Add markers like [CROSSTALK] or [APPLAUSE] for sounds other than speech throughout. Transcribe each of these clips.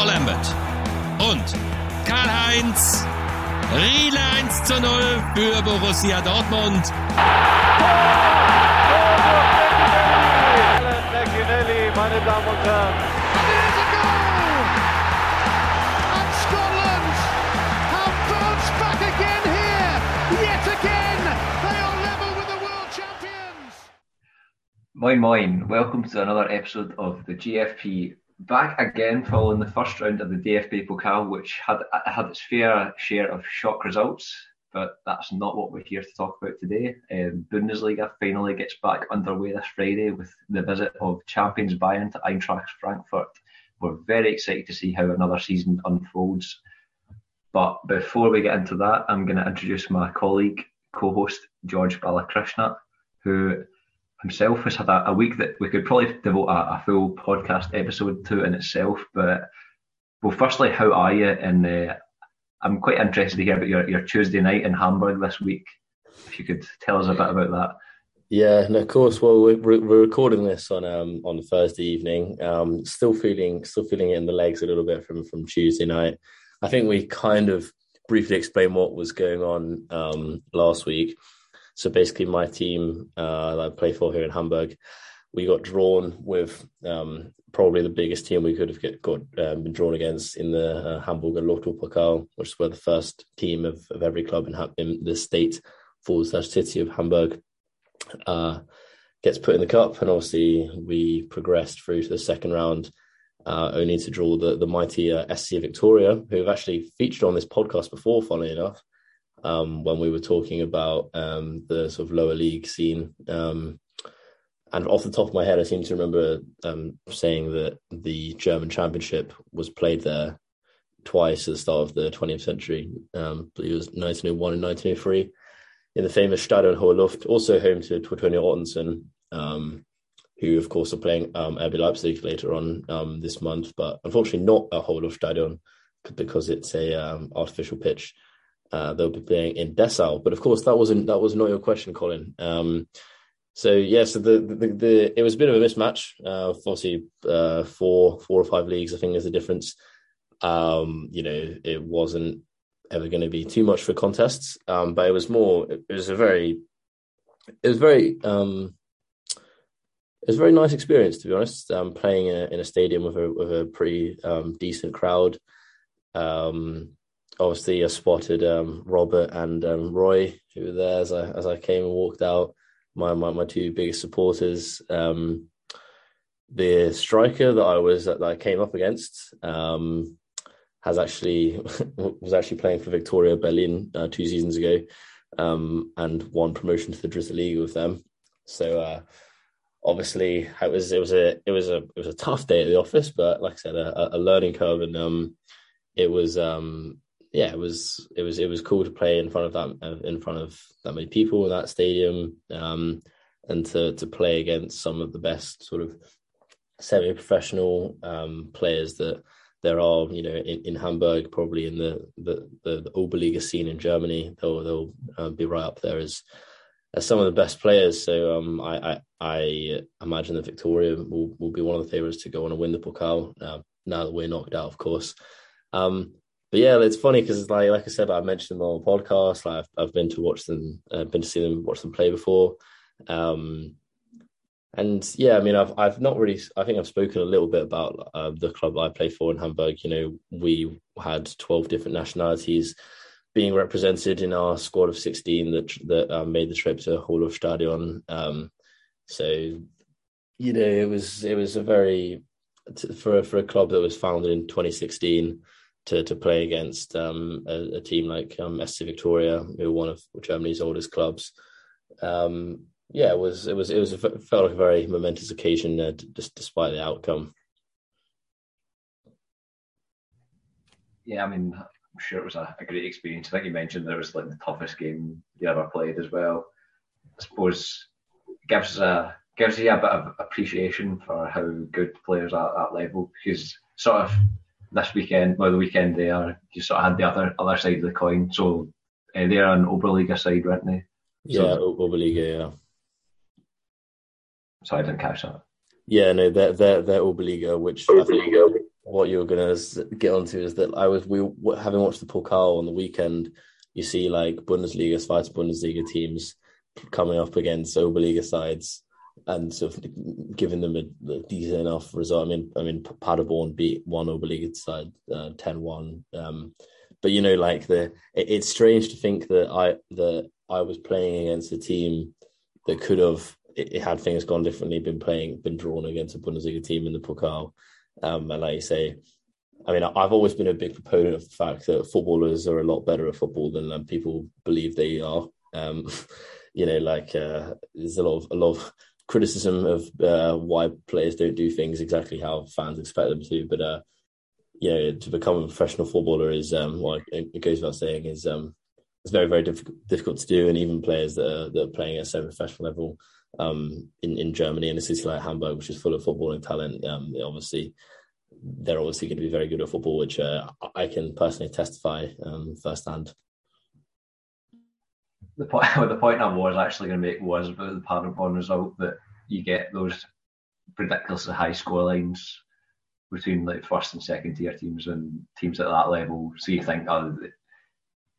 Paul Lambert und Karl-Heinz Riedle 1 zu 0 für Borussia Dortmund. meine Damen und Herren. Moin Moin, welcome to another episode of the GFP. Back again following the first round of the DFB Pokal, which had had its fair share of shock results, but that's not what we're here to talk about today. Um, Bundesliga finally gets back underway this Friday with the visit of champions Bayern to Eintracht Frankfurt. We're very excited to see how another season unfolds. But before we get into that, I'm going to introduce my colleague, co-host George Balakrishna, who himself has had a, a, week that we could probably devote a, a, full podcast episode to in itself. But well, firstly, how are you? And uh, I'm quite interested to hear about your, your Tuesday night in Hamburg this week. If you could tell us a bit about that. Yeah, and of course. Well, we're, we're recording this on um, on Thursday evening. Um, still feeling still feeling it in the legs a little bit from from Tuesday night. I think we kind of briefly explained what was going on um, last week. So basically, my team uh, that I play for here in Hamburg, we got drawn with um, probably the biggest team we could have get, got um, been drawn against in the uh, Hamburger Lotto Pokal, which is where the first team of, of every club in, in the state for the city of Hamburg uh, gets put in the cup, and obviously we progressed through to the second round. Uh, only to draw the the mighty uh, SC Victoria, who have actually featured on this podcast before, funnily enough um, when we were talking about um, the sort of lower league scene. Um, and off the top of my head, I seem to remember um, saying that the German Championship was played there twice at the start of the 20th century. Um, it was 1901 and 1903 in the famous Stadion Hohe Luft, also home to Teutonia Ottensen, um, who of course are playing um, RB Leipzig later on um, this month, but unfortunately not at Hohe Luft Stadion because it's a artificial pitch uh, they'll be playing in Dessau. But of course, that wasn't that was not your question, Colin. Um, so yeah, so the, the, the it was a bit of a mismatch. Uh, obviously, uh, four four or five leagues, I think, is the difference. Um, you know, it wasn't ever going to be too much for contests, um, but it was more. It was a very, it was very. Um, it was a very nice experience, to be honest. Um, playing in a, in a stadium with a with a pretty um, decent crowd. Um, obviously I spotted um, Robert and um, Roy who were there as I as I came and walked out. My my, my two biggest supporters. Um, the striker that I was that I came up against um, has actually [LAUGHS] was actually playing for Victoria Berlin uh, two seasons ago um, and won promotion to the Dritte League with them. So uh, obviously it was it was a it was a it was a tough day at the office, but like I said, a, a learning curve, and um, it was um, yeah, it was it was it was cool to play in front of that uh, in front of that many people in that stadium, um, and to to play against some of the best sort of semi-professional um, players that there are, you know, in, in Hamburg, probably in the the the, the Oberliga scene in Germany, they'll they'll uh, be right up there as as some of the best players. So um, I, I, I imagine that Victoria will will be one of the favourites to go on and win the Pokal. Uh, now that we're knocked out, of course. Um, but yeah, it's funny because like like I said, I mentioned them on the podcast. Like I've, I've been to watch them, uh, been to see them watch them play before. Um, and yeah, I mean, I've I've not really. I think I've spoken a little bit about uh, the club I play for in Hamburg. You know, we had twelve different nationalities being represented in our squad of sixteen that that uh, made the trip to Hofstadion. Um, so, you know, it was it was a very for for a club that was founded in 2016 to to play against um, a, a, team like um, SC Victoria, who are one of Germany's oldest clubs. Um, yeah, it was it was it was a, felt like a very momentous occasion, uh, just despite the outcome. Yeah, I mean, I'm sure it was a, a great experience. I think you mentioned there was like the toughest game you ever played as well. I suppose gives a gives you a bit of appreciation for how good players are at that level because sort of this weekend, well, the weekend there, you sort of had the other other side of the coin. So uh, they're on Oberliga side, weren't they? So, yeah, Oberliga, yeah. So I didn't catch that. Yeah, no, they're they're, they're Oberliga, which Oberliga. What you were going to get onto is that I was we having watched the Pokal on the weekend. You see like Bundesliga, Zweite Bundesliga teams coming up against Oberliga sides and sort of giving them a, a, decent enough result. I mean, I mean, Paderborn beat one Oberliga side uh, 10-1. Um, but you know, like the it, it's strange to think that I that I was playing against a team that could have it, had things gone differently, been playing, been drawn against a Bundesliga team in the Pokal. Um, and like you say, I mean, I've always been a big proponent of the fact that footballers are a lot better at football than um, people believe they are. Um, [LAUGHS] you know, like uh, there's a lot of a lot of criticism of uh, why players don't do things exactly how fans expect them to. But uh, you know, to become a professional footballer is um, well, it, goes without saying is um, it's very very difficult difficult to do, and even players that are, that are playing at a semi-professional level um, in in Germany in a city like Hamburg, which is full of footballing talent, um, obviously they're obviously going to be very good at football, which uh, I can personally testify um, firsthand. The point, [LAUGHS] the point I was actually going to make was about the Paderborn result that you get those ridiculously high score lines between like first and second tier teams and teams at that level. So you think, oh,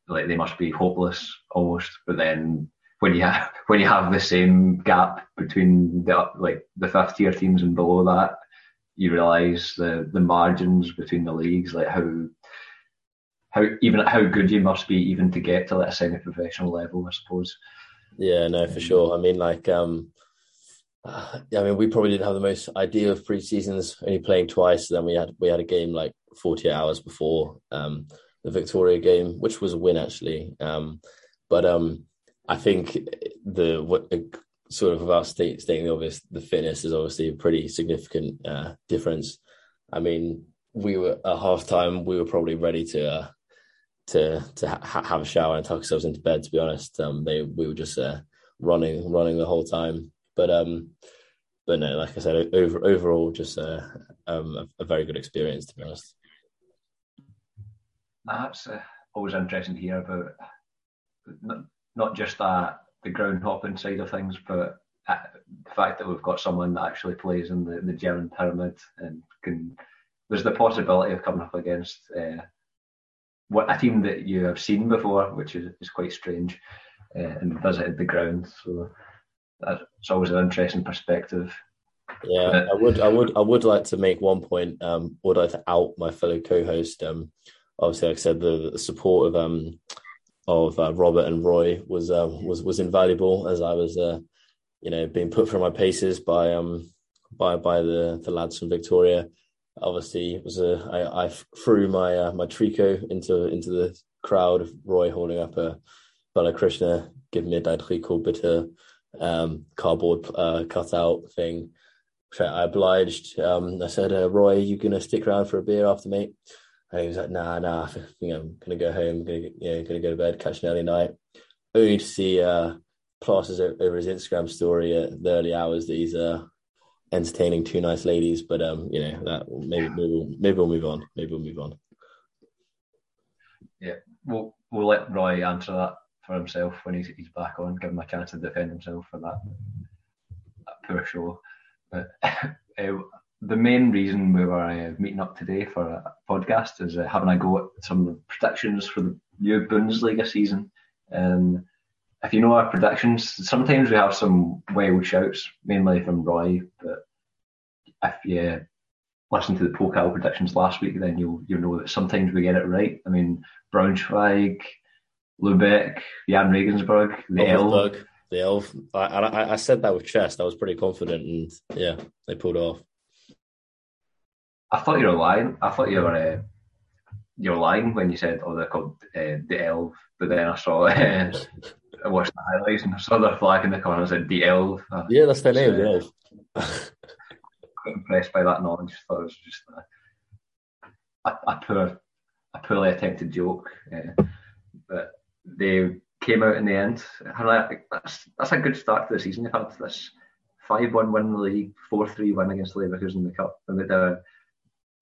like they must be hopeless almost. But then when you [LAUGHS] have when you have the same gap between the like the fifth tier teams and below that, you realise the the margins between the leagues, like how how even how good you must be even to get to like a semi-professional level, I suppose. Yeah, no, for sure. I mean, like, um, I mean, we probably didn't have the most ideal of pre-seasons, only playing twice. Then we had we had a game like 48 hours before um, the Victoria game, which was a win actually. Um, but um, I think the what sort of without state, stating the obvious, the fitness is obviously a pretty significant uh, difference. I mean, we were at half time, we were probably ready to uh, to to ha- have a shower and tuck ourselves into bed. To be honest, um, they we were just uh, running running the whole time. But um, but no, like I said, over, overall, just uh, um, a, a, very good experience. To be honest, that's uh, always interesting to hear about. Not, not just that the ground hopping side of things, but uh, the fact that we've got someone that actually plays in the, the German pyramid and can there's the possibility of coming up against uh, what a team that you have seen before, which is, is quite strange, uh, and visited the ground. So that's always an interesting perspective. Yeah, I would, I would, I would like to make one point. Um, would like to out my fellow co-host. Um, obviously, like I said, the, the support of um of uh, Robert and Roy was uh, was was invaluable as I was, uh, you know, being put through my paces by um by by the the lads from Victoria. Obviously, it was a I, I threw my uh, my tricot into into the crowd. of Roy holding up a Bala Krishna, give me a tricot bitte um, cardboard uh, cutout thing. which I obliged. Um, I said, uh, Roy, you gonna stick around for a beer after, me? And he was like, nah, nah, you know, I'm gonna go home, gonna gonna go to bed, catch an early night. Only to see uh plasters over his Instagram story at the early hours that he's uh entertaining two nice ladies. But um, you know, that maybe maybe we'll, maybe we'll move on. Maybe we'll move on. Yeah, we'll we'll let Roy answer that for himself when he's he's back on, give him a chance to defend himself for that, that poor show. But [LAUGHS] uh, the main reason we were uh, meeting up today for a podcast is uh, having a go at some of the predictions for the new Bundesliga season. Um, if you know our predictions, sometimes we have some wild shouts, mainly from Roy. But if you listen to the Pokal predictions last week, then you'll you'll know that sometimes we get it right. I mean, Braunschweig, Lubeck, Jahn Regensburg, the Elf. The Elf. I, I, I said that with chest. I was pretty confident, and yeah, they pulled off. I thought you were lying. I thought you were uh, you were lying when you said, "Oh, they're called uh, the Elf." But then I saw, [LAUGHS] uh, I watched the highlights and I saw their flag in the corner and said the Elf. Uh, yeah, that's their name, the Elf. [LAUGHS] quite impressed by that knowledge. Thought it was just a, a, a poor, a poorly attempted joke. Uh, but they came out in the end. That's, that's a good start to the season. They've had this 5 1 win in the league, 4 3 win against Leverkusen in the Cup, and they're,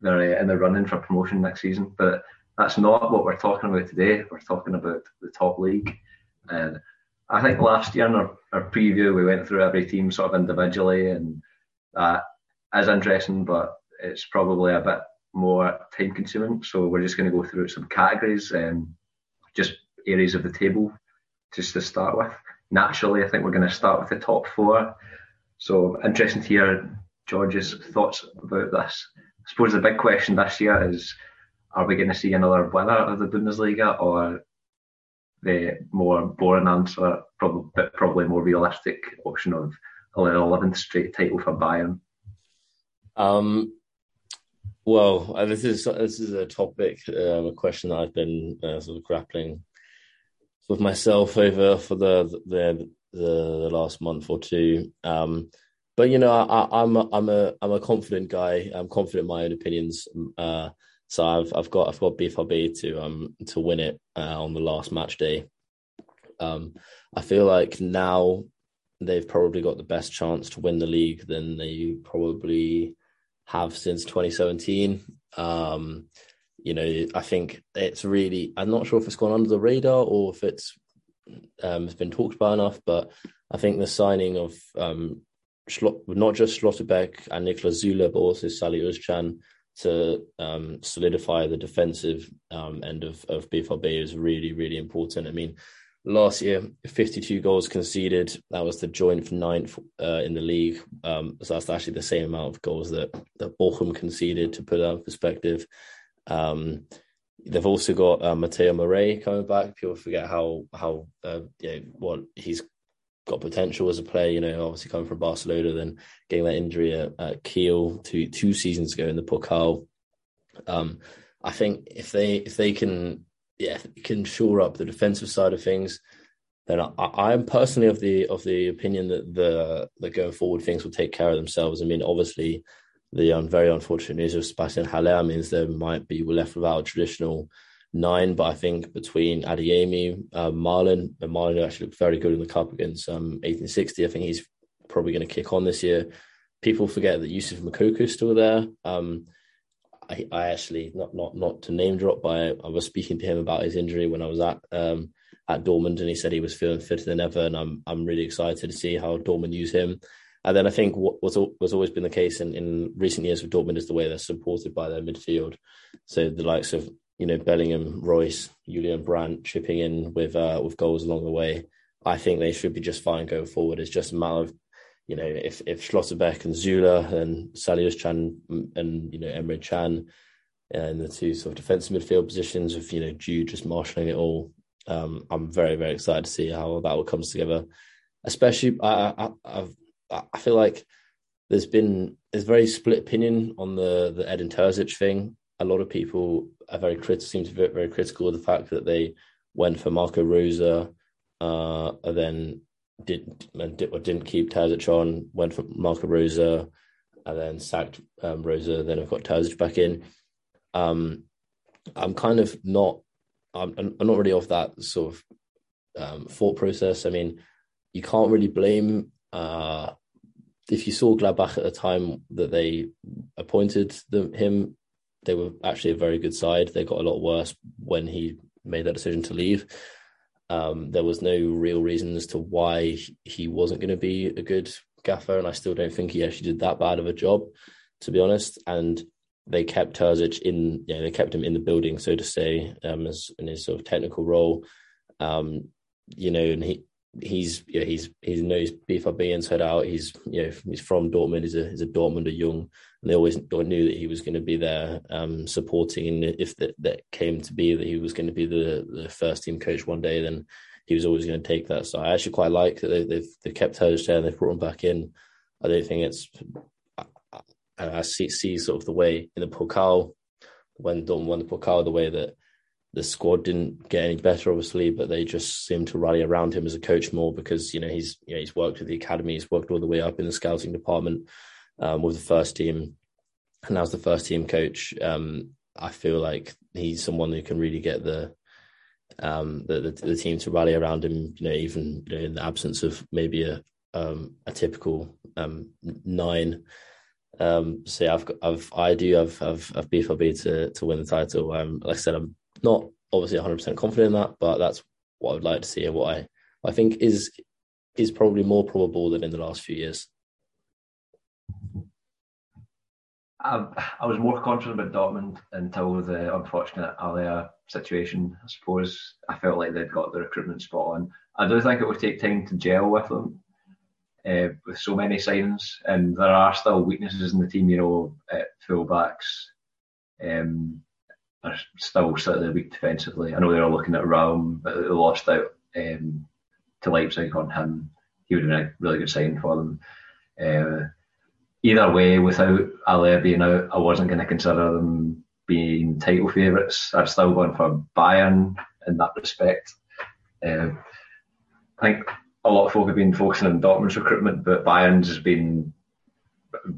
they're in the running for promotion next season. But that's not what we're talking about today. We're talking about the top league. And I think last year in our, our preview, we went through every team sort of individually, and that is interesting, but it's probably a bit more time consuming. So we're just going to go through some categories, and just areas of the table, just to start with. Naturally, I think we're going to start with the top four. So interesting to hear George's thoughts about this. I suppose the big question this year is: Are we going to see another winner of the Bundesliga, or the more boring answer, probably, but probably more realistic option of an 11th straight title for Bayern? Um, well, uh, this is this is a topic, um, a question that I've been uh, sort of grappling with myself over for the the the, the last month or two. Um, but you know, I, am a, I'm a I'm a confident guy. I'm confident in my own opinions. Uh, so I've I've got I've got BVB to um to win it uh, on the last match day. Um, I feel like now they've probably got the best chance to win the league than they probably have since 2017. Um, you know, I think it's really, I'm not sure if it's gone under the radar or if it's um, has been talked about enough, but I think the signing of um, not just Schlotterbeck and Niklas Süle, but also Salih Özcan to um, solidify the defensive um, end of, of BVB is really, really important. I mean, last year, 52 goals conceded. That was the joint ninth uh, in the league. Um, so that's actually the same amount of goals that, that Bochum conceded, to put that in perspective. Um, they've also got uh, Mateu Morey coming back. People forget how how uh, know, what he's got potential as a player. You know, obviously coming from Barcelona, then getting that injury at, at Kiel two two seasons ago in the Pokal. Um, I think if they if they can yeah, can shore up the defensive side of things, then I, am personally of the of the opinion that the the going forward things will take care of themselves. I mean, obviously, the um, very unfortunate news of Sebastian Haller means there might be we're left without traditional nine, but I think between Adeyemi, uh, Malen, and Malen actually looked very good in the cup against um, 1860. I think he's probably going to kick on this year. People forget that Yusuf Moukoko is still there. Um, I, I actually not not not to name drop, but I, I, was speaking to him about his injury when I was at um, at Dortmund, and he said he was feeling fitter than ever, and I'm I'm really excited to see how Dortmund use him. And then I think what was was always been the case in, in recent years with Dortmund is the way they're supported by their midfield. So the likes of you know Bellingham, Reus, Julian Brandt chipping in with uh, with goals along the way. I think they should be just fine going forward. It's just a matter of you know, if if Schlotterbeck and Süle and Salih Özcan and you know Emre Can and the two sort of defensive midfield positions of you know Jude just marshalling it all, um, I'm very very excited to see how that all comes together. Especially, I I I, I feel like there's been there's very split opinion on the the Edin Terzic thing. A lot of people are very critical, seem to be very critical of the fact that they went for Marco Rose, uh, and then did and did, didn't keep Terzic on, went for Marco Rose, and then sacked um, Rose. Then I've got Terzic back in. Um, I'm kind of not. I'm, I'm not really of that sort of um, thought process. I mean, you can't really blame. Uh, if you saw Gladbach at the time that they appointed him, they were actually a very good side. They got a lot worse when he made that decision to leave. Um, there was no real reason as to why he wasn't going to be a good gaffer, and I still don't think he actually did that bad of a job, to be honest. And they kept Terzic in, you know, they kept him in the building, so to say, um, as in his sort of technical role. Um, you know, and he he's you know, he's he knows BVB inside out. He's you know he's from Dortmund. He's a he's a Dortmunder young, and they always knew that he was going to be there um, supporting. And if that, that came to be that he was going to be the the first team coach one day, then he was always going to take that. So I actually quite like that they, have they've, they've kept Hurst there and they've brought him back in. I don't think it's. I, I see see sort of the way in the Pokal when Dortmund won the Pokal the way that the squad didn't get any better, obviously, but they just seemed to rally around him as a coach more because you know he's you know, he's worked with the academy, he's worked all the way up in the scouting department um, with the first team, and as the first team coach, um, I feel like he's someone who can really get the um, the, the, the team to rally around him. You know, even you know, in the absence of maybe a um, a typical um, nine. Um, so yeah, I've got, I've, I do have, have, have BVB to, to win the title. Um, like I said, I'm not obviously 100% confident in that, but that's what I would like to see and what I, I think is is probably more probable than in the last few years. I, I was more confident about Dortmund until the unfortunate Haller situation. I suppose I felt like they'd got the recruitment spot on. I do think it would take time to gel with them uh, with so many signings, and there are still weaknesses in the team. You know, at fullbacks, um, are still slightly weak defensively. I know they were looking at Raum, but they lost out um, to Leipzig on him. He would have been a really good signing for them. Uh, either way, without Haller being out, I wasn't going to consider them being title favourites. I've still gone for Bayern in that respect. Uh, I think a lot of folk have been focusing on Dortmund's recruitment, but Bayern's has been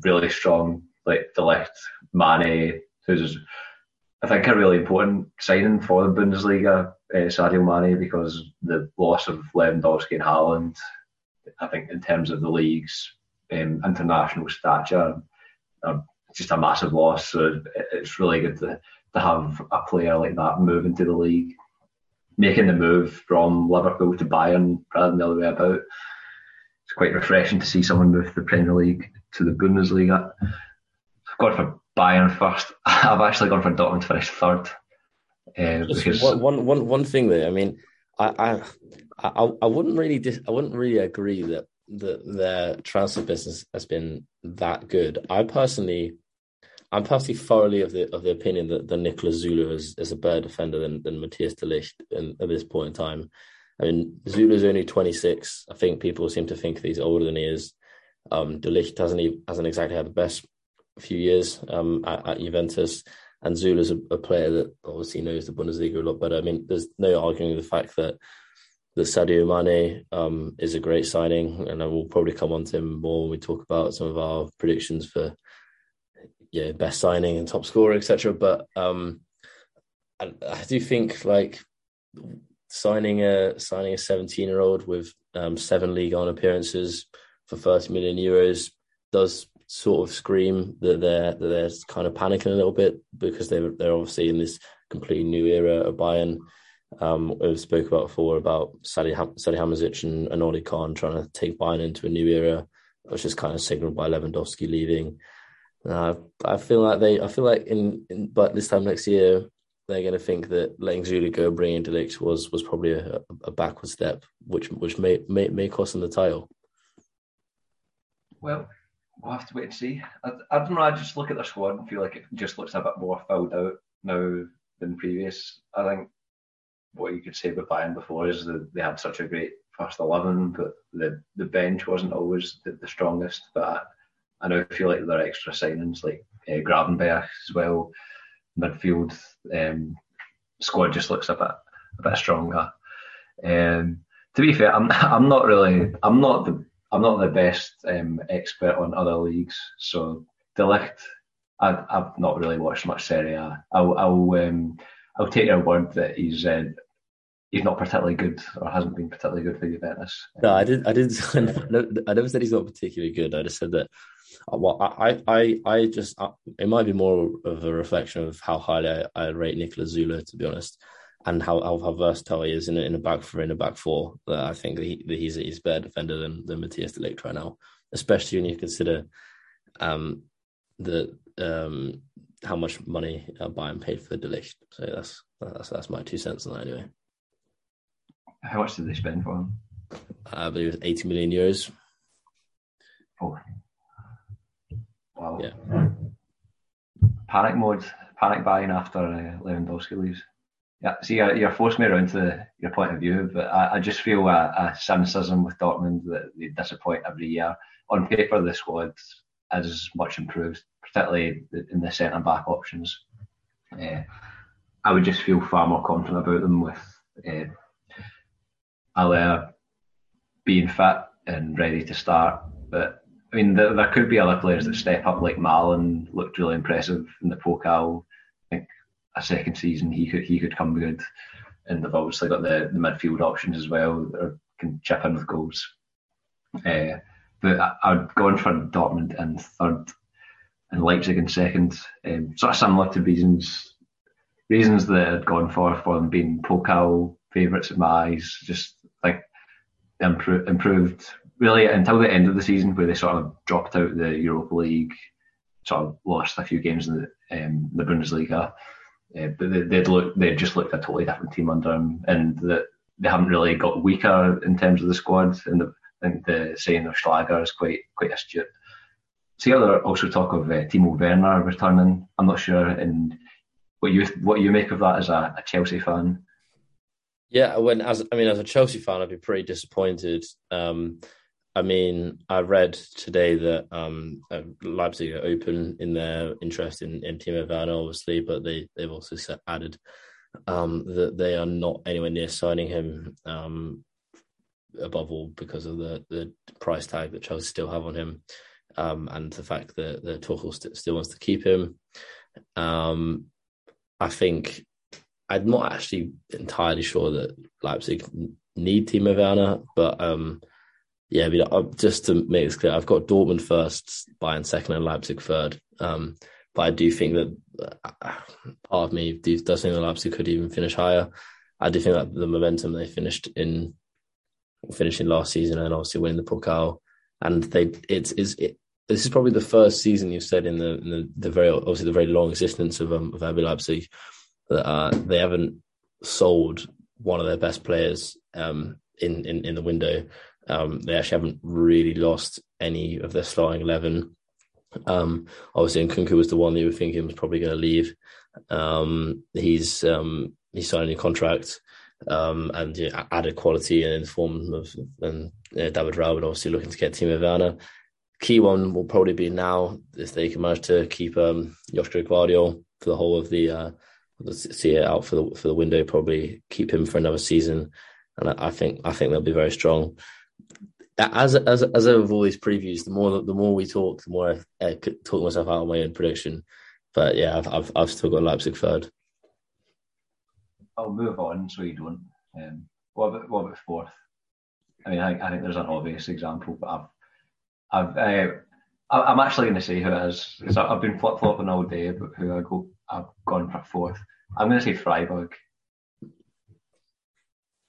really strong. Like the left Mane, who's I think a really important signing for the Bundesliga, uh, Sadio Mane, because the loss of Lewandowski and Haaland, I think in terms of the league's um, international stature, uh, just a massive loss. So it's really good to, to have a player like that move into the league making the move from Liverpool to Bayern rather than the other way about. It's quite refreshing to see someone move from the Premier League to the Bundesliga. Gone for Bayern first. [LAUGHS] I've actually gone for Dortmund to finish third. Uh, because one, one, one, thing there, I mean, I, I, I, I wouldn't really, dis- I wouldn't really agree that that their transfer business has been that good. I personally I'm personally thoroughly of the of the opinion that, the Niklas Süle is, is a better defender than, than Matthias de Ligt in, at this point in time. I mean, Süle's only 26. I think people seem to think he's older than he is. Um, de Ligt hasn't even, hasn't exactly had the best few years um, at, at, Juventus, and Süle's a, a player that obviously knows the Bundesliga a lot better. I mean, there's no arguing the fact that that Sadio Mane um, is a great signing, and I will probably come on to him more when we talk about some of our predictions for yeah, best signing and top scorer, etc. But um, I, I, do think like signing a signing a 17 year old with um, seven league on appearances for 30 million euros does sort of scream that they're that they're kind of panicking a little bit because they they're obviously in this completely new era of Bayern. Um, we've spoke about before about Sally Ham- and, and Oli Kahn trying to take Bayern into a new era, which is kind of signaled by Lewandowski leaving. Uh, I feel like they. I feel like in, in but this time next year they're going to think that letting Süle go, bringing de Ligt was was probably a, a backward step, which which may may may cost them the title. Well, we'll have to wait and see. I, I don't know. I just look at their squad and feel like it just looks a bit more filled out now than previous. I think what you could say about Bayern before is that they had such a great first eleven, but the the bench wasn't always the, the strongest. But I now feel like there are extra signings like uh, Gravenberch as well. Midfield um, squad just looks a bit a bit stronger. Um, to be fair, I'm [LAUGHS] I'm not really I'm not the I'm not the best um, expert on other leagues, so de Ligt I, I've not really watched much Serie A. I'll I'll, um, I'll take your word that he's uh, he's not particularly good or hasn't been particularly good for Juventus. No, I didn't. I didn't. [LAUGHS] I never said he's not particularly good. I just said that uh, well, I, I, I just uh, it might be more of a reflection of how highly I, I rate Niklas Süle, to be honest, and how how, versatile he is in a, in a back four in a back four. That I think that, he, that he's he's a better defender than than Matthias de Ligt right now, especially when you consider um the um how much money uh, Bayern paid for de Ligt. So that's that's that's my two cents on that anyway. How much did they spend for him? I believe it was eighty million euros. Oh, Wow. Yeah. Panic mode, panic buying after uh, Lewandowski leaves. Yeah, see, you're, you're forced me around to your point of view, but I, I just feel a, a, cynicism with Dortmund that they disappoint every year. On paper, the squad is much improved, particularly in the centre back options. Uh, I would just feel far more confident about them with uh, being fit and ready to start. But I mean, there, there, could be other players that step up, like Malen looked really impressive in the Pokal. A second season he could he could come good, and they've obviously got the, the midfield options as well that can chip in with goals. Uh, but I, I'd go in for Dortmund in third, and Leipzig in second. Um, sort of similar to reasons reasons that I'd gone for for them being Pokal favourites in my eyes. Just like improved really until the end of the season where they sort of dropped out the Europa League sort of lost a few games in the, um, the Bundesliga. Uh, but they, would look, they just looked a totally different team under him, and that they haven't really got weaker in terms of the squad. And the, the saying of Schlager is quite quite astute. See, other also talk of uh, Timo Werner returning. I'm not sure, and what you what you make of that as a, a Chelsea fan. Yeah, when as I mean, as a Chelsea fan, I'd be pretty disappointed. Um, I mean, I read today that um, uh, Leipzig are open in their interest in, in Timo Werner, obviously, but they they've also added um, that they are not anywhere near signing him. Um, above all, because of the the price tag that Chelsea still have on him, um, and the fact that the Tuchel st- still wants to keep him. Um, I think I'm not actually entirely sure that Leipzig need Timo Werner, but um, yeah, I mean, uh, just to make this clear, I've got Dortmund first, Bayern second, and Leipzig third. Um, but I do think that uh, part of me does think that Leipzig could even finish higher. I do think that the momentum they finished in finishing last season and obviously winning the Pokal, and they it's is it, this is probably the first season you've said in the, in the, the very obviously the very long existence of um, of RB Leipzig that uh, they haven't sold one of their best players um, in, in in the window. Um, they actually haven't really lost any of their starting eleven. Um, obviously, Nkunku was the one that you were thinking was probably going to leave. Um, he's um, he signed a new contract um, and you know, added quality in the form of and uh, David Raum obviously looking to get Timo Werner. Key one will probably be now if they can manage to keep um, Joshua Gvardiol for the whole of the uh, see it out for the for the window. Probably keep him for another season, and I, I think I think they'll be very strong as as as of all these previews, the more the more we talk, the more I uh, talk myself out of my own prediction. But yeah, I've I've, I've still got Leipzig third. I'll move on so you don't. Um, what about what about fourth? I mean, I, I think there's an obvious example, but I've I've uh, I'm actually going to say who it is because I've been flip flopping all day about who I go. I've gone for fourth. I'm going to say Freiburg.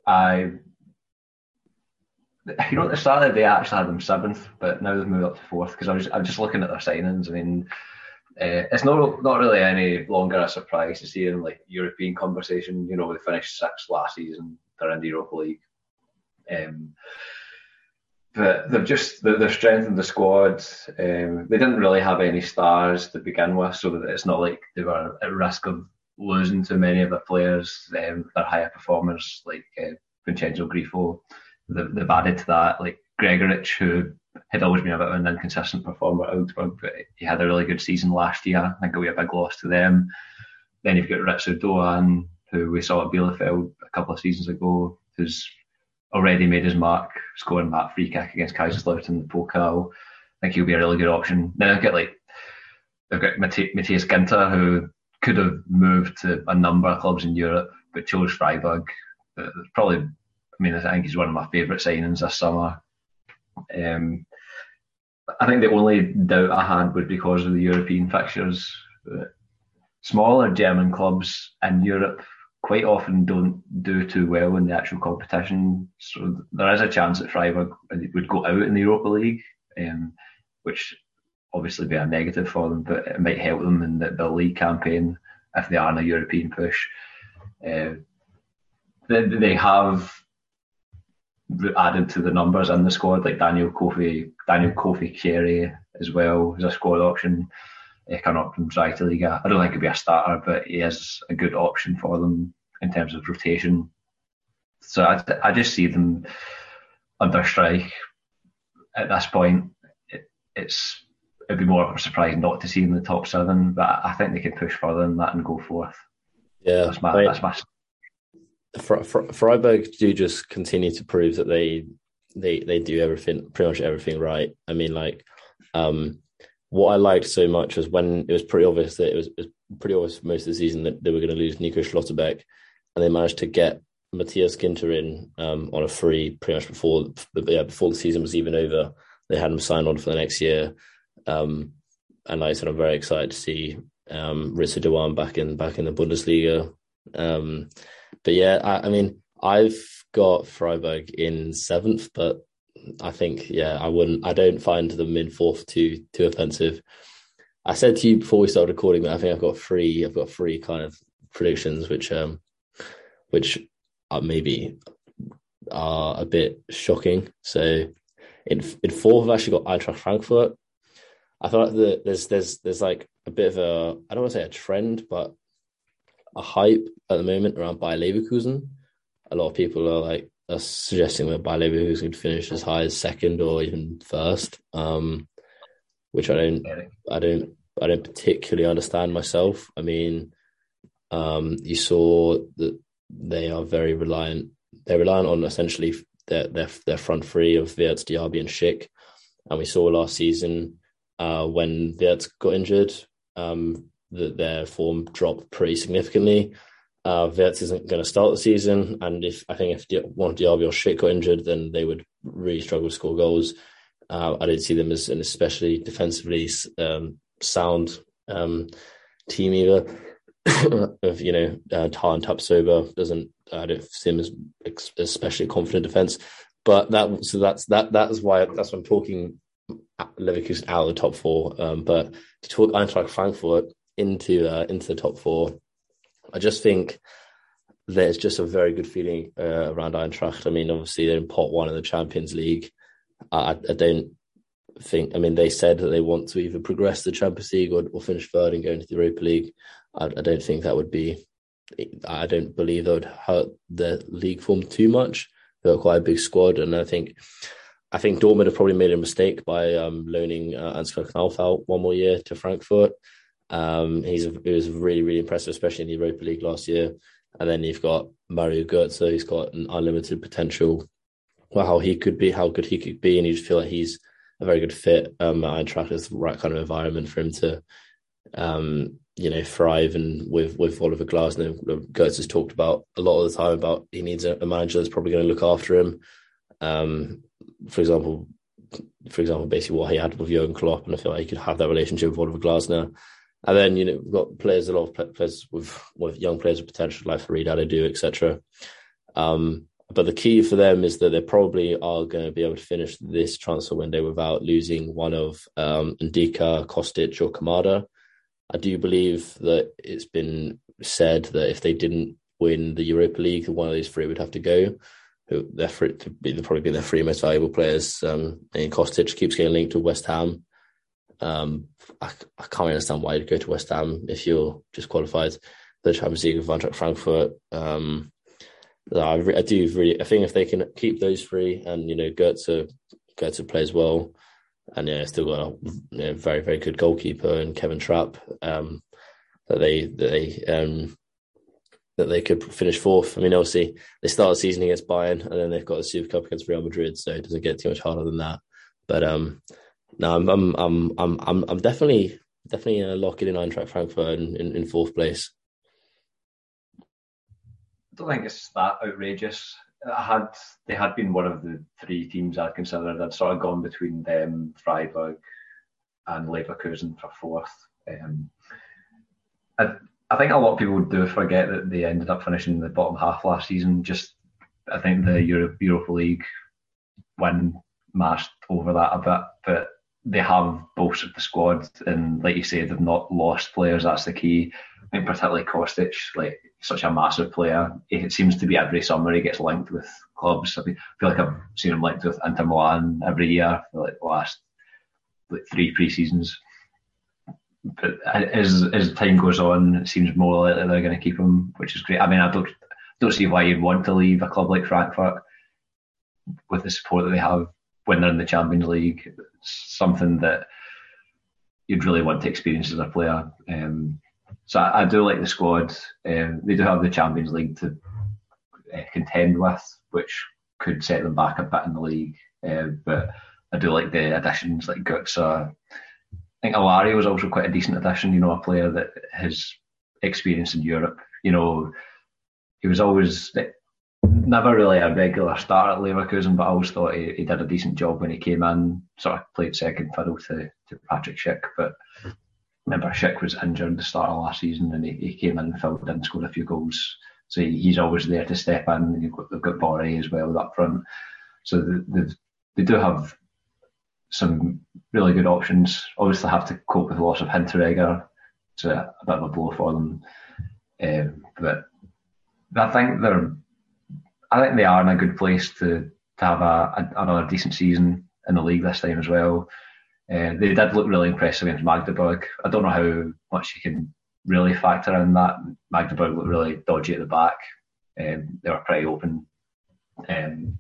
I you know, at the start of the day, I actually had them seventh, but now they've moved up to fourth because I was I'm just looking at their signings. I mean, uh, it's not not really any longer a surprise to see in like European conversation. You know, they finished sixth last season. They're in the Europa League. Um, but they've just they've strengthened the squad. Um, they didn't really have any stars to begin with, so it's not like they were at risk of losing to many of the players. Um, their higher performers like uh, Vincenzo Grifo, they've, they've added to that like Gregoritsch, who had always been a bit of an inconsistent performer at Augsburg, but he had a really good season last year. I think it'll be a big loss to them. Then you've got Ritsu Doan, who we saw at Bielefeld a couple of seasons ago, who's already made his mark scoring that free kick against Kaiserslautern in the Pokal. I think he'll be a really good option. Then I've got like they've got Matthias Ginter, who could have moved to a number of clubs in Europe, but chose Freiburg. Uh, probably, I mean, I think he's one of my favourite signings this summer. Um, I think the only doubt I had was because of the European fixtures. Smaller German clubs in Europe quite often don't do too well in the actual competition. So there is a chance that Freiburg would go out in the Europa League, um, which obviously be a negative for them, but it might help them in the, the league campaign if they are in a European push. Uh, they, they have added to the numbers in the squad, like Daniel Kofi, Daniel Kofi Kyereh as well as a squad option. Uh, coming up from Zweite Liga. I don't think he'd be a starter, but he is a good option for them in terms of rotation. So I, I just see them under strike at this point. It, it's it'd be more of a surprise not to see in the top seven, but I think they can push further than that and go fourth. Yeah, that's my, that's my Freiburg do just continue to prove that they they they do everything pretty much everything right. I mean, like um, what I liked so much was when it was pretty obvious that it was, it was pretty obvious most of the season that they were going to lose Nico Schlotterbeck, and they managed to get Matthias Ginter in um, on a free pretty much before yeah before the season was even over. They had him signed on for the next year, um, and like I said, I'm very excited to see um, Ritsu Doan back in back in the Bundesliga. Um, but yeah, I, I mean, I've got Freiburg in seventh, but I think yeah, I wouldn't. I don't find them in fourth too too offensive. I said to you before we started recording that I think I've got three. I've got three kind of predictions, which um, which are maybe are a bit shocking. So in in fourth, I've actually got Eintracht Frankfurt. I thought that there's there's there's like a bit of a I don't want to say a trend, but a hype at the moment around Bayer Leverkusen. A lot of people are like are suggesting that Bayer Leverkusen could finish as high as second or even first. Um, which I don't, I don't, I don't particularly understand myself. I mean, um, you saw that they are very reliant. They're reliant on essentially their their, their front three of Wirtz, Diaby, and Schick. And we saw last season uh, when Wirtz got injured um, that their form dropped pretty significantly. Uh, Wirtz isn't going to start the season, and if I think if one of Diaby or Schick got injured, then they would really struggle to score goals. Uh, I don't see them as an especially defensively um, sound um, team either. [COUGHS] of you know, uh, Tah and Tapsoba doesn't. I don't see as especially confident defense. But that so that's that that is why that's why I'm talking Leverkusen out of the top four. Um, but to talk Eintracht Frankfurt into uh, into the top four, I just think there's just a very good feeling uh, around Eintracht. I mean, obviously they're in pot one of the Champions League. I, I don't think. I mean, they said that they want to either progress the Champions League or, or finish third and go into the Europa League. I, I, don't think that would be. I don't believe that would hurt the league form too much. They're quite a big squad, and I think. I think Dortmund have probably made a mistake by um, loaning uh, Ansgar Knauff out one more year to Frankfurt. Um, he's he was really really impressive, especially in the Europa League last year. And then you've got Mario Götze, he's got an unlimited potential well, how he could be, how good he could be, and you just feel like he's a very good fit um, at Eintracht. It's the right kind of environment for him to, um, you know, thrive. And with with Oliver Glasner, Götze has talked about a lot of the time about he needs a, a manager that's probably going to look after him. Um, for example, for example, basically what he had with Jurgen Klopp, and I feel like he could have that relationship with Oliver Glasner. And then you know we've got players, a lot of players with with young players with potential, like Farid Adu, etc. Um, but the key for them is that they probably are going to be able to finish this transfer window without losing one of um, Ndicka, Kostic, or Kamada. I do believe that it's been said that if they didn't win the Europa League, one of these three would have to go. They're free to be they'll probably be their three most valuable players. Um, and Kostic keeps getting linked to West Ham. Um, I, I, can't understand why you'd go to West Ham if you're just qualified the Champions League of Eintracht Frankfurt. Um, I, I do really. I think if they can keep those three, and you know, Götze Götze plays well, and yeah, still got a you know, very very good goalkeeper and Kevin Trapp. Um, that they that they um, that they could finish fourth. I mean, obviously they start the season against Bayern, and then they've got the Super Cup against Real Madrid, so it doesn't get too much harder than that. But um, no, I'm I'm I'm I'm I'm, I'm definitely definitely uh, locking in Eintracht Frankfurt in, in, in fourth place. I don't think it's that outrageous. I had they had been one of the three teams I'd considered. I'd sort of gone between them, Freiburg, and Leverkusen for fourth. Um, I, I think a lot of people do forget that they ended up finishing in the bottom half last season. Just I think the Europe Europa League win mashed over that a bit, but they have bolstered the squad, and like you say, they've not lost players. That's the key. I think particularly Kostic, like such a massive player. It seems to be every summer he gets linked with clubs. I feel like I've seen him linked with Inter Milan every year for like the last like three pre-seasons. But as as time goes on, it seems more likely they're going to keep him, which is great. I mean, I don't don't see why you'd want to leave a club like Frankfurt with the support that they have when they're in the Champions League. Something that you'd really want to experience as a player. Um, so I, I, do like the squad. Um, they do have the Champions League to uh, contend with, which could set them back a bit in the league. Uh, but I do like the additions like Götze. I think Alario was also quite a decent addition. You know, a player that has experience in Europe. You know, he was always never really a regular start at Leverkusen, but I always thought he, he did a decent job when he came in. Sort of played second fiddle to, to Patrick Schick, but remember Schick was injured at the start of last season and he, he came in and filled in, scored a few goals. So he, he's always there to step in. You've got, they've got Borré as well up front. So they, they do have some really good options. Obviously, have to cope with the loss of Hinteregger. It's a, a bit of a blow for them. Um, but I think they're, I think they are in a good place to to have a, a another decent season in the league this time as well. Uh, they did look really impressive against Magdeburg. I don't know how much you can really factor in that. Magdeburg looked really dodgy at the back. Um, they were pretty open. Um,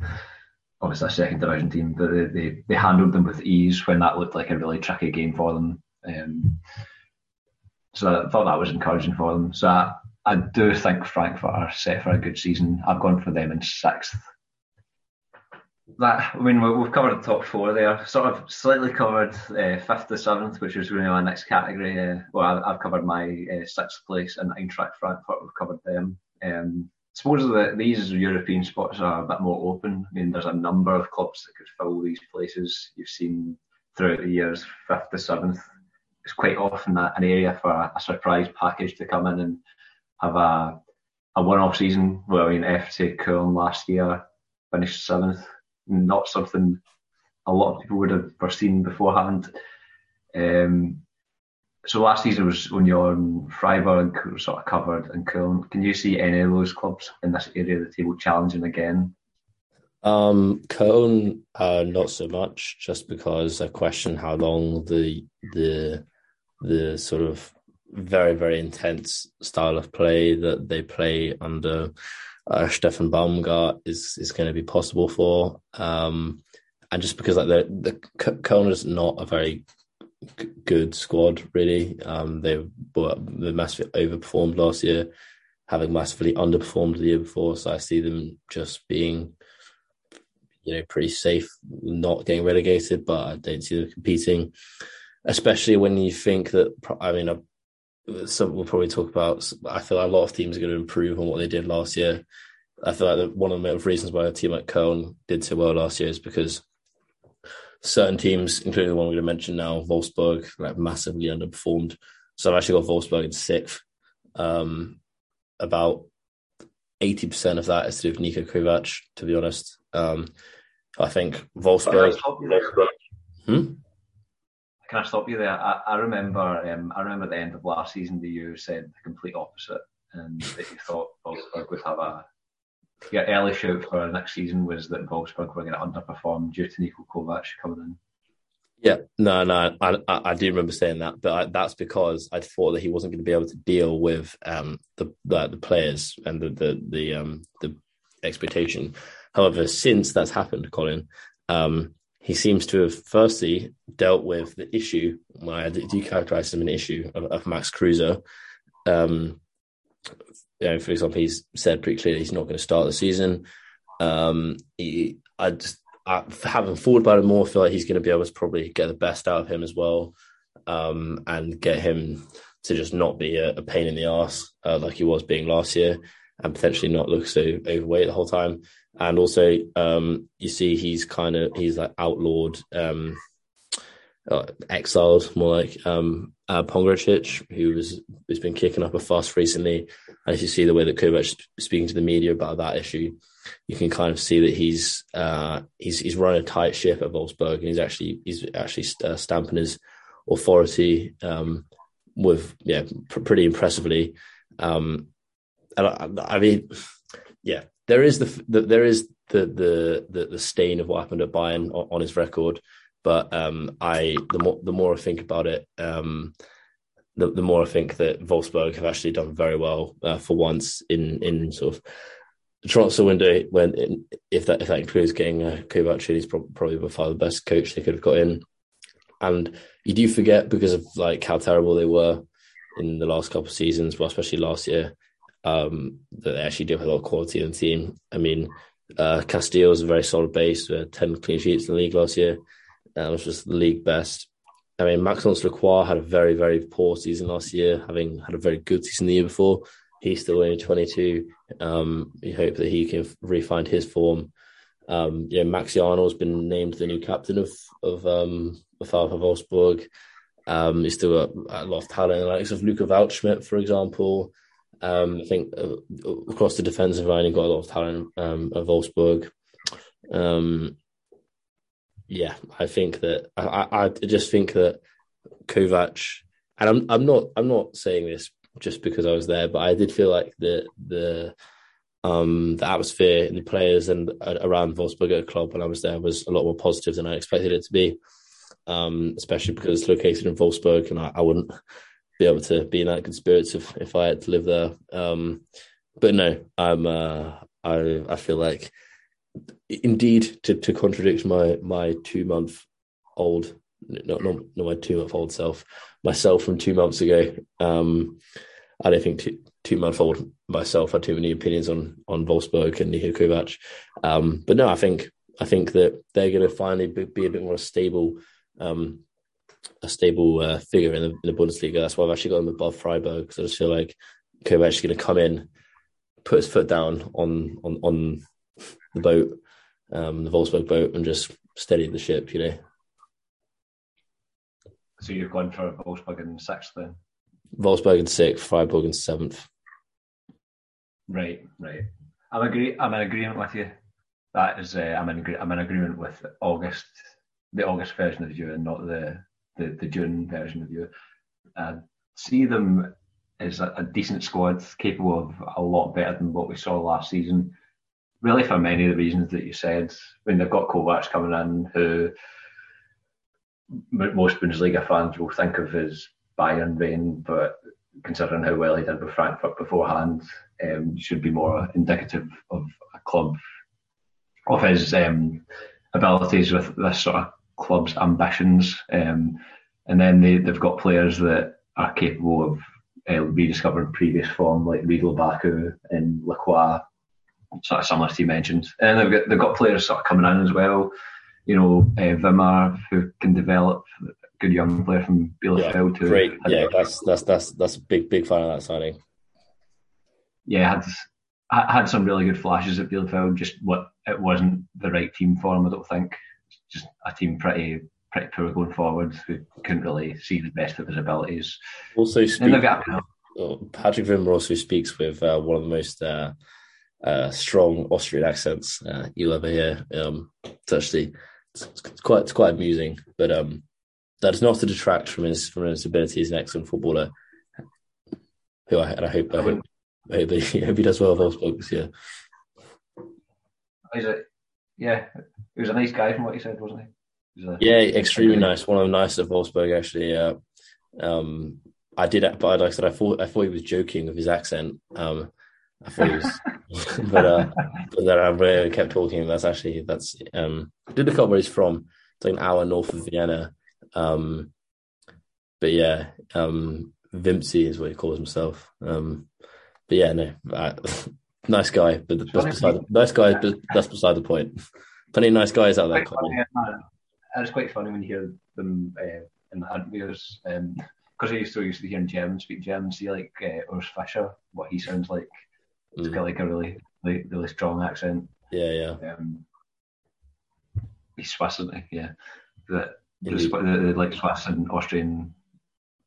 obviously, a second division team, but they, they, they, handled them with ease when that looked like a really tricky game for them. Um, so I thought that was encouraging for them. So I do think Frankfurt are set for a good season. I've gone for them in sixth. That I mean, we've covered the top four there. Sort of slightly covered uh, fifth to seventh, which is really my next category. Uh, well, I've covered my uh, sixth place and Eintracht Frankfurt. We've covered them. Um, suppose that these European spots are a bit more open. I mean, there's a number of clubs that could fill these places. You've seen throughout the years, fifth to seventh. It's quite often an area for a, surprise package to come in and have a a one-off season. Well, I mean, FC Köln last year finished seventh. Not something a lot of people would have foreseen beforehand. Um, so last season was when you're in Freiburg sort of covered and Köln. Can you see any of those clubs in this area of the table challenging again? Um, Köln, uh, not so much, just because I question how long the the the sort of very very intense style of play that they play under uh, Steffen Baumgart is is going to be possible for. Um, and just because like the the is not a very good squad, really. Um, they were they massively overperformed last year, having massively underperformed the year before. So I see them just being, you know, pretty safe, not getting relegated. But I don't see them competing, especially when you think that. I mean, some we'll probably talk about. I feel like a lot of teams are going to improve on what they did last year. I feel like one of the reasons why a team like Köln did so well last year is because certain teams, including the one we're going to mention now, Wolfsburg, like massively underperformed. So I've actually got Wolfsburg in sixth. Um, about eighty percent of that is to do with Niko Kovac. To be honest, um, I think Wolfsburg. Hmm? Can I stop you there? I, I remember, um, I remember the end of last season that you said the complete opposite, and that you thought Wolfsburg would have a your early shout for next season was that Wolfsburg were going to underperform due to Niko Kovac coming in. Yeah, no, no, I, I, do remember saying that, but I, that's because I thought that he wasn't going to be able to deal with um, the, the, the players and the the the um, the expectation. However, since that's happened, Colin, um, he seems to have firstly dealt with the issue. Well, I do characterize him an issue of, of Max Kruse. Um, you know, for example, he's said pretty clearly he's not going to start the season. Um, he, I just, I, having thought about it more, I feel like he's going to be able to probably get the best out of him as well, um, and get him to just not be a, a pain in the ass uh, like he was being last year, and potentially not look so overweight the whole time. And also, um, you see, he's kind of he's like outlawed, um, uh, exiled more like um, uh, Pongracic, who was who's been kicking up a fuss recently. As you see the way that Kovac speaking to the media about that issue, you can kind of see that he's uh, he's he's run a tight ship at Wolfsburg, and he's actually he's actually uh, stamping his authority um, with yeah pr- pretty impressively. Um, and I, mean, yeah, there is the, the there is the, the the the stain of what happened at Bayern on, on his record. But um, I the more the more I think about it, um, the, the more I think that Wolfsburg have actually done very well uh, for once in in sort of the transfer window. When if that if that includes getting uh, Kovac, he's probably by far the best coach they could have got in. And you do forget because of like how terrible they were in the last couple of seasons, well, especially last year, um, that they actually do have a lot of quality in the team. I mean, uh, Casteels is a very solid base, uh, 10 clean sheets in the league last year which was the league best. I mean, Maxence Lacroix had a very, very poor season last year, having had a very good season the year before. He's still only 22. Um, we hope that he can refine his form. Um, yeah, Max Janel has been named the new captain of of um, of Alpha Wolfsburg. Um, he's still a, a lot of talent, like of Luca Waldschmidt, for example. Um, I think uh, across the defensive line, he got a lot of talent um, at Wolfsburg. Um, Yeah, I think that I, I just think that Kovac, and I'm I'm not I'm not saying this just because I was there, but I did feel like the the um, the atmosphere and the players and uh, around Wolfsburg at club when I was there was a lot more positive than I expected it to be. Um, especially because it's located in Wolfsburg, and I, I, wouldn't be able to be in that good spirits if, if I had to live there. Um, but no, I'm uh, I I feel like indeed to, to contradict my my two month old not not, not my two month old self myself from two months ago. Um, I don't think two, month old myself had too many opinions on on Wolfsburg and Niko Kovac. Um, but no, I think I think that they're going to finally be, be, a bit more stable, um, a stable uh, figure in the, in the, Bundesliga. That's why I've actually got him above Freiburg because I just feel like Kovac is going to come in, put his foot down on on on the boat, um, the Wolfsburg boat, and just steady the ship. You know. So you've gone for Wolfsburg in sixth then? Wolfsburg in sixth, Freiburg in seventh. Right, right. I'm agree. I'm in agreement with you. That is, uh, I'm in. I'm in agreement with August, the August version of you, and not the the, the June version of you. Uh, see them as a, a, decent squad, capable of a lot better than what we saw last season. Really, for many of the reasons that you said, when they've got Kovac coming in, who most Bundesliga fans will think of as Bayern vein, but considering how well he did with Frankfurt beforehand, um, should be more indicative of a club of his um, abilities with this sort of club's ambitions. Um, and then they, they've got players that are capable of uh, rediscovering previous form, like Ridle Baku and Lacroix, sort of similar to you mentioned. And they've got, they've got players sort of coming in as well. You know, uh, Wimmer, who can develop good young player from Bielefeld. Yeah, great. Yeah, that's that's that's that's a big big fan of that signing. Yeah, had had some really good flashes at Bielefeld. Just what it wasn't the right team for him. I don't think. Just a team pretty pretty poor going forward. Who couldn't really see the best of his abilities. Also, speak, oh, Patrick Wimmer also speaks with uh, one of the most. Uh, uh, strong Austrian accents uh, you'll ever hear. Um, it's actually it's, it's, quite it's quite amusing, but um, that is not to detract from his from his ability as an excellent footballer. Who I and I hope I hope, I hope, he, I [LAUGHS] hope he does well with Wolfsburg this year. Yeah, he was a nice guy from what he said, wasn't he? A, yeah, extremely nice. One of the nicest at Wolfsburg, actually. Yeah. Um, I did, but like I said, I thought I thought he was joking with his accent. Um, I thought he was, [LAUGHS] but, uh, but then I really kept talking. That's actually that's um, I did look up where he's from. It's like an hour north of Vienna. Um, but yeah, um, Vimpsy is what he calls himself. Um, but yeah, no, uh, [LAUGHS] nice guy, but that's beside the, nice guy, but that's beside the point. Plenty of nice guys out there. it's quite funny when you hear them uh, in the interviews, because um, I used to used to hear German speak German, see like uh, Urs Fischer, what he sounds like. It's mm. got like a really, really, really strong accent. Yeah, yeah. Um, he's Swiss, isn't he? Yeah. But the, the, like Swiss and Austrian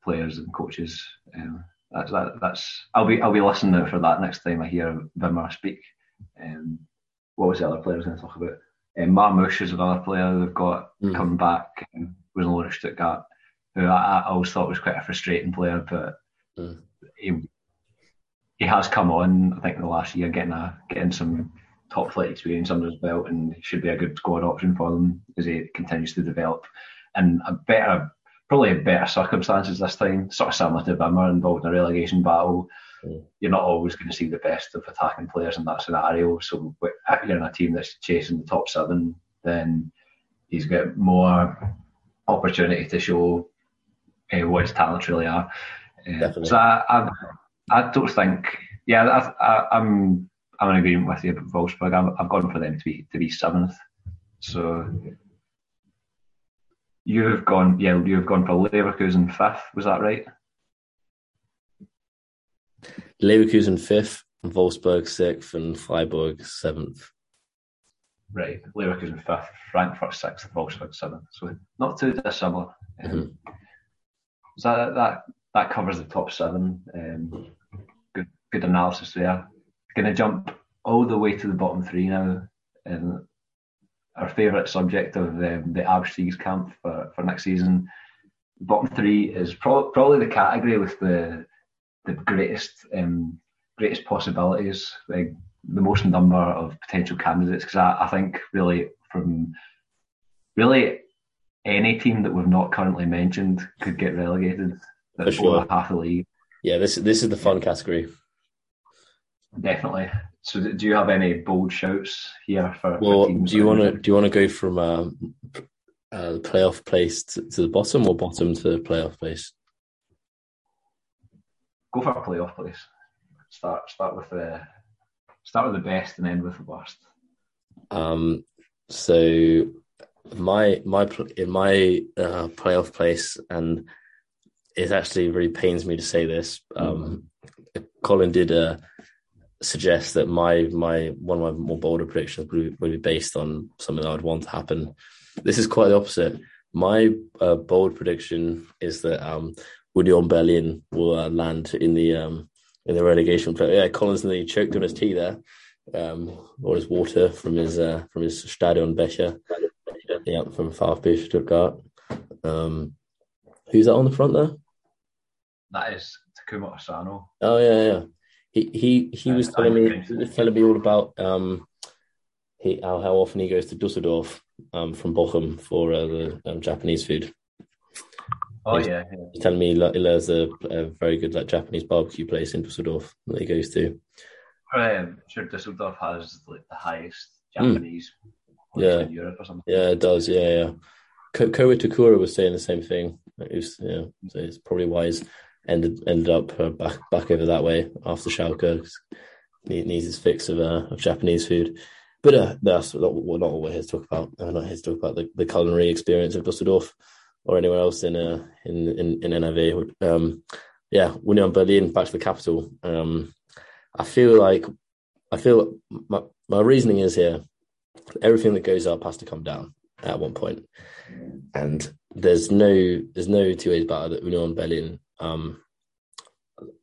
players and coaches. Um, that's that, that's I'll be I'll be listening out for that next time I hear Wimmer speak. Um, what was the other player I was going to talk about? Um, Marmoush is another player they've got mm. coming back. Um, was in Stuttgart, who I, I, always thought was quite a frustrating player, but mm. he he has come on. I think in the last year, getting a getting some top flight experience under his belt, and should be a good squad option for them as he continues to develop And a better, probably a better circumstances this time, sort of similar to Wimmer involved in a relegation battle. Mm. You're not always going to see the best of attacking players in that scenario. So if you're in a team that's chasing the top seven, then he's got more opportunity to show uh, what his talents really are. Uh, so I, I, I, don't think, yeah, I, am I'm, I'm in agreement with you about Wolfsburg. i have gone for them to be to be seventh. So You've gone, yeah, you've gone for Leverkusen fifth. Was that right? Leverkusen fifth, Wolfsburg sixth, and Freiburg seventh. Right, Leverkusen fifth, Frankfurt sixth, Wolfsburg seventh. So not too dissimilar. Um, mm-hmm. So that that that covers the top seven. Um, good good analysis there. Going to jump all the way to the bottom three now, and our favourite subject of um, the Abstiegskampf for, for next season. Bottom three is pro- probably the category with the the greatest um, greatest possibilities, like the most number of potential candidates. Because I, I think really from really any team that we've not currently mentioned could get relegated. That's sure. half the league. Yeah, this this is the fun category. Definitely. So, do you have any bold shouts here for? Well, for do you want to do you want to go from um, uh, the playoff place to, to, the bottom, or bottom to the playoff place? Go for a playoff place. Start start with the start with the best and end with the worst. Um. So my my in my uh, playoff place, and it actually really pains me to say this. Um, Colin did uh, suggest that my my one of my more bolder predictions would, would be based on something I would want to happen. This is quite the opposite. My uh, bold prediction is that um, Union Berlin will uh, land in the um, in the relegation play. Yeah, Colin's nearly choked on his tea there, um, or his water from his uh, from his Stadion Becher. Yeah, from VfB Stuttgart. Um, who's that on the front there? That is Takuma Asano. Oh yeah, yeah. He he he was telling me he was telling me all about um he how, how often he goes to Dusseldorf um from Bochum for uh, the um, Japanese food. Oh he's, yeah, yeah. He's telling me like, there's a, a, very good like Japanese barbecue place in Dusseldorf that he goes to. Um, sure, Dusseldorf has like the highest hmm. Japanese mm. yeah. in Europe or something. Yeah, it does. Yeah, yeah. Ko- Koei Takura was saying the same thing. It was, yeah, so it's probably wise ended ended up uh, back back over that way after Schalke. Needs his fix of uh, of Japanese food. But uh, that's not, not what we're here to talk about. I'm not here to talk about the, the culinary experience of Dusseldorf or anywhere else in uh, in in, in NRW. Um, yeah, Union Berlin back to the capital. Um, I feel like I feel my, my reasoning is here. Everything that goes up has to come down at one point, and there's no there's no two ways about it Union Berlin um,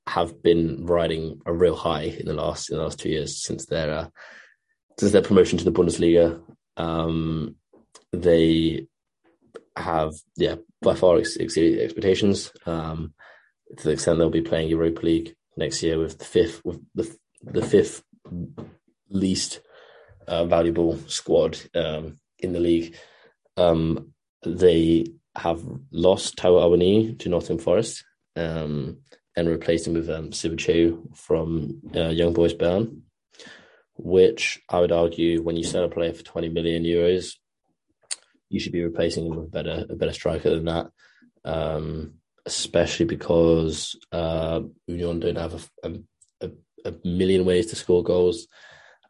have been riding a real high in the last in the last two years since their uh, since their promotion to the Bundesliga. Um, they have yeah by far ex- exceeded expectations um, to the extent they'll be playing Europa League next year with the fifth with the the fifth least uh, valuable squad um, in the league. Um, they have lost Taiwo Awoniyi to Nottingham Forest, um, and replaced him with um, Siebatcheu from uh, Young Boys Bern, which I would argue when you sell a player for 20 million euros, you should be replacing him with a better, a better striker than that. Um, especially because uh, Union don't have a, a, a, million ways to score goals.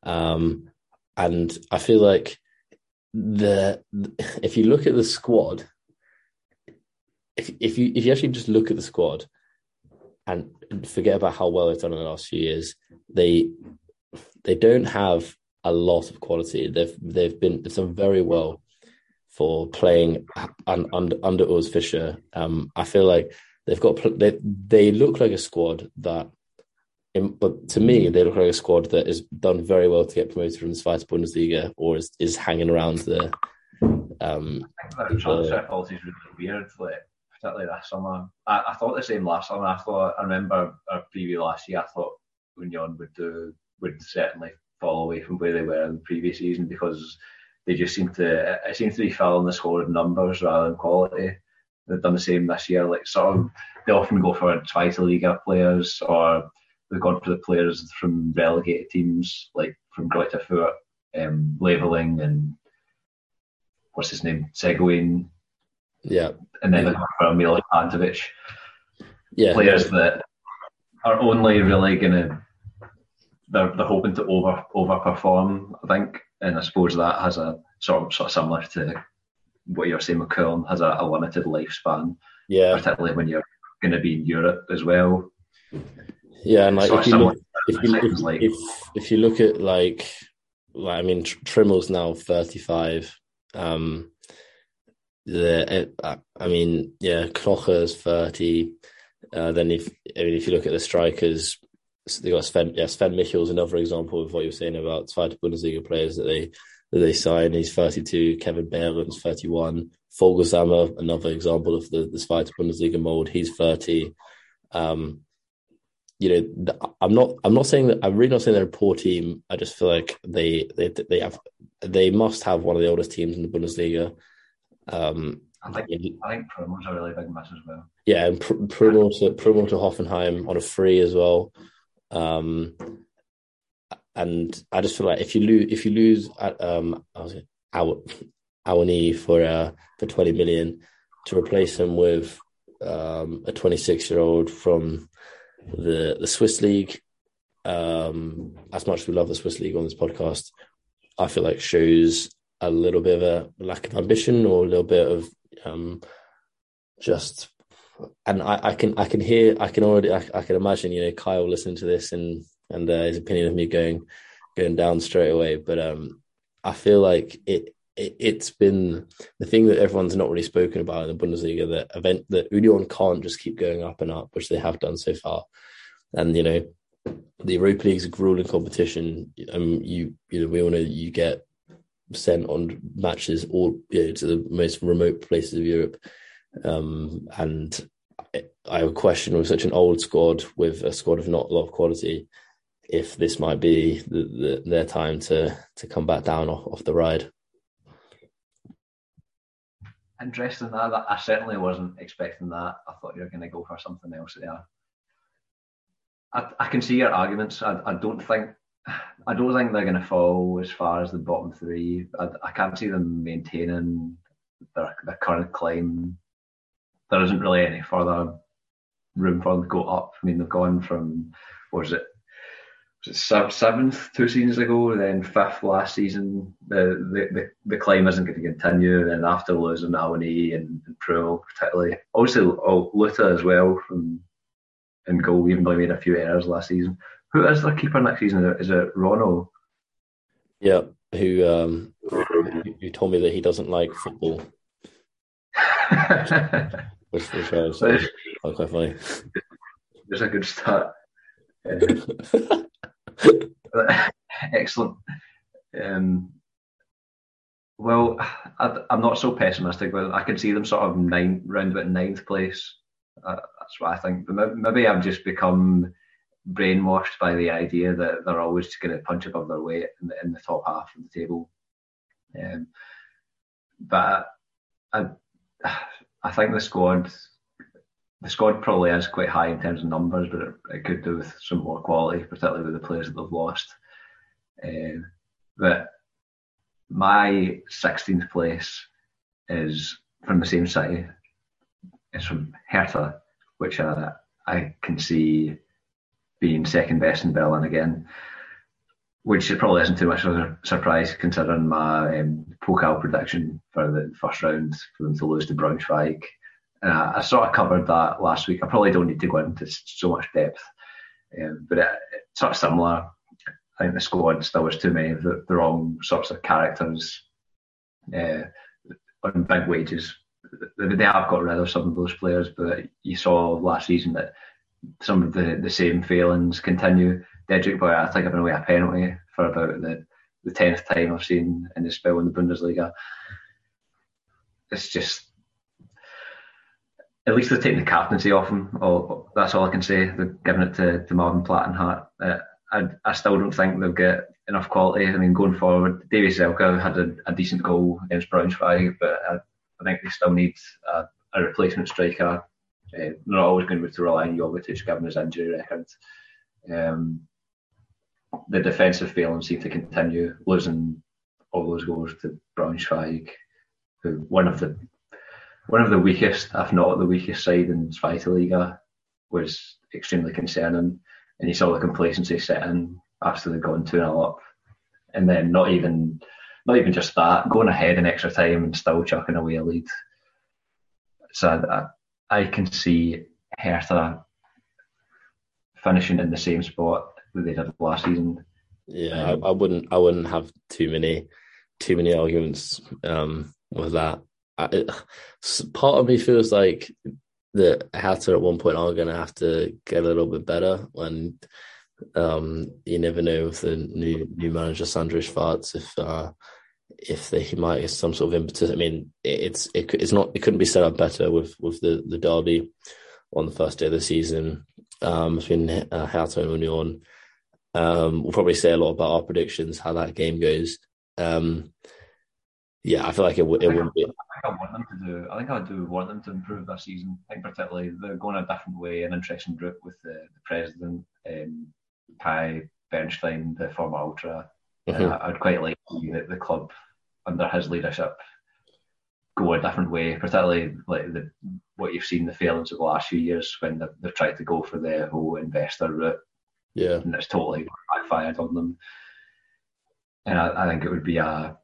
Um, and I feel like the if you look at the squad, if if you if you actually just look at the squad and forget about how well they've done in the last few years, they they don't have a lot of quality. They've they've been they've done very well for playing under under Urs Fischer. Um, I feel like they've got they they look like a squad that, in, but to me, they look like a squad that has done very well to get promoted from the Zweite Bundesliga or is, is hanging around the. Um, I think that transfer policy is really weird. Like particularly this summer. I, I thought the same last summer. I thought I remember our preview last year. I thought Union would do would certainly fall away from where they were in the previous season because they just seem to it seems to be filling the score of numbers rather than quality. They've done the same this year. Like sort of they often go for Zweite Liga players or they've gone for the players from relegated teams like from Greuther Fürth, um, Leweling and what's his name, Seguin. Yeah. And then yeah. for Pantovic. Yeah. Players that are only really going to, they're, they're hoping to over overperform, I think. And I suppose that has a sort of, sort of similar to what you're saying with has a, a limited lifespan. Yeah. Particularly when you're going to be in Europe as well. Yeah, and like if you, look, if you, if, like, if, if you look at like, like I mean, Trimmel's now 35. Um, the I mean, yeah, Knoche's thirty. Uh, then if I mean, if you look at the strikers, they got Sven. Yeah, Sven Michel's another example of what you were saying about Zweite Bundesliga players that they that they signed. He's 32. Kevin Behrens, 31. Voglsammer, another example of the, the Zweite Bundesliga mold. He's 30. Um, you know, I'm not. I'm not saying that. I'm really not saying they're a poor team. I just feel like they they they have they must have one of the oldest teams in the Bundesliga. Um, I think I think Prömel's a really big miss as well. Yeah, and Pr- Prömel to Prömel to Hoffenheim on a free as well. Um, and I just feel like if you lose if you lose at um our Awoniyi for uh, for twenty million to replace him with um, a twenty six year old from the the Swiss league. Um, as much as we love the Swiss league on this podcast, I feel like shows a little bit of a lack of ambition or a little bit of um, just. And I, I, can I can hear I can already I, I, can imagine you know Kyle listening to this and and uh, his opinion of me going going down straight away. But um, I feel like it, it has been the thing that everyone's not really spoken about in the Bundesliga that event that Union can't just keep going up and up, which they have done so far. And you know, the Europa League is a grueling competition. Um, you you know we all know you get sent on matches all you know, to the most remote places of Europe, um, and I a question with such an old squad with a squad of not a lot of quality if this might be the, the, their time to to come back down off, off the ride. Interesting that. I certainly wasn't expecting that. I thought you were going to go for something else there. I, I can see your arguments. I, I don't think I don't think they're going to fall as far as the bottom three. I, I can't see them maintaining their, their current climb. There isn't really any further room for them to go up. I mean, they've gone from what was it seventh two seasons ago, then fifth last season. The the, the, climb isn't going to continue. And after losing Awoniyi and, and Prömel, particularly, also oh, Luthe as well from in goal, even though he made a few errors last season. Who is their keeper next season? Is it Rønnow? Yeah, who um, who told me that he doesn't like football. [LAUGHS] which, which was [LAUGHS] quite funny. [LAUGHS] It's a good start. Excellent. Um, well, I, am not so pessimistic, but I can see them sort of nine, round about ninth place. Uh, that's what I think. But maybe I've just become brainwashed by the idea that they're always going to punch above their weight in the, in the top half of the table. Um, but I, I think the squad the squad probably is quite high in terms of numbers, but it, it could do with some more quality, particularly with the players that they've lost. Uh, but my 16th place is from the same city. It's from Hertha, which I can see being second best in Berlin again, which probably isn't too much of a surprise considering my um, Pokal prediction for the first round for them to lose to Braunschweig uh, I sort of covered that last week. I probably don't need to go into so much depth, um, but it, it's sort of similar. I think the squad still was too many of the, the wrong sorts of characters uh, on big wages. They have got rid of some of those players, but you saw last season that some of the, the same failings continue. Dedryck Boy, I think, I've been away a penalty for about the the tenth time I've seen in the spell in the Bundesliga. It's just at least they're taking the captaincy off him. That's all I can say. They're giving it to, to Marvin Plattenhardt. Uh, I, I still don't think they'll get enough quality. I mean, going forward, Davie Selke had a, a, decent goal against Braunschweig, but I, I think they still need a, a replacement striker. Uh, they're not always going to be on Jovetic given his injury record. Um, the defensive failings seem to continue, losing all those goals to Braunschweig, who one of the one of the weakest, if not the weakest side in Zweite was extremely concerning. And you saw the complacency set in after they'd gone 2 0 up. And then not even not even just that, going ahead in extra time and still chucking away a lead. So I, I can see Hertha finishing in the same spot that they did last season. Yeah, um, I, I, wouldn't I wouldn't have too many too many arguments um, with that. I, part of me feels like that Hertha at one point are going to have to get a little bit better. When um, you never know with the new new manager Sandro Schwarz if uh, if they he might get some sort of impetus. I mean, it's it, it's not it couldn't be set up better with with the the derby on the first day of the season um, between uh, Hertha and Union. Um, we'll probably say a lot about our predictions, how that game goes. Um, yeah, I feel like it, w- it wouldn't be. I think I want them to do. I think I do want them to improve this season. I think particularly they're going a different way, an interesting route with the, the president, um, Kay Bernstein, the former ultra. Mm-hmm. Uh, I'd quite like to see the, the club under his leadership go a different way, particularly like the what you've seen the failings of the last few years when they've, they've tried to go for the whole investor route. Yeah, and it's totally backfired on them. And I, I think it would be a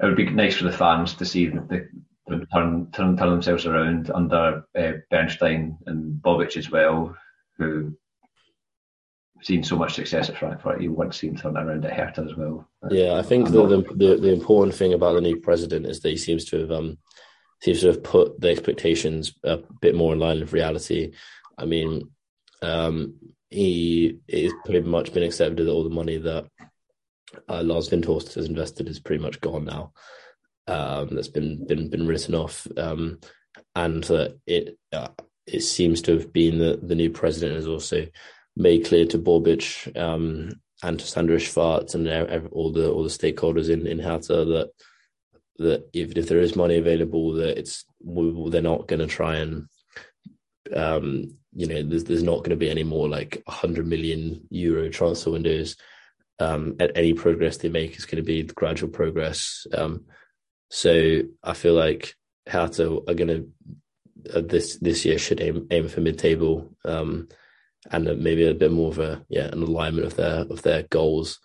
it would be nice for the fans to see the, the turn, turn turn themselves around under uh, Bernstein and Bobic as well, who seen so much success at Frankfurt. You want to see him turn around at Hertha as well. Yeah, I think the, the, the the important thing about the new president is that he seems to have um seems to have put the expectations a bit more in line with reality. I mean, um, he is pretty much been accepted that all the money that uh, Lars Windhorst has invested is pretty much gone now. Um, that's been been been written off, um, and uh, it uh, it seems to have been that the new president has also made clear to Bobic um, and to Sandro Schwarz and all the all the stakeholders in in Hertha that that even if there is money available, that it's they're not going to try and um, you know there's there's not going to be any more like 100 million euro transfer windows. Um, at any progress they make is going to be gradual progress. Um, so I feel like Hertha are going to uh, this this year should aim aim for mid table. Um, and maybe a bit more of a yeah an alignment of their of their goals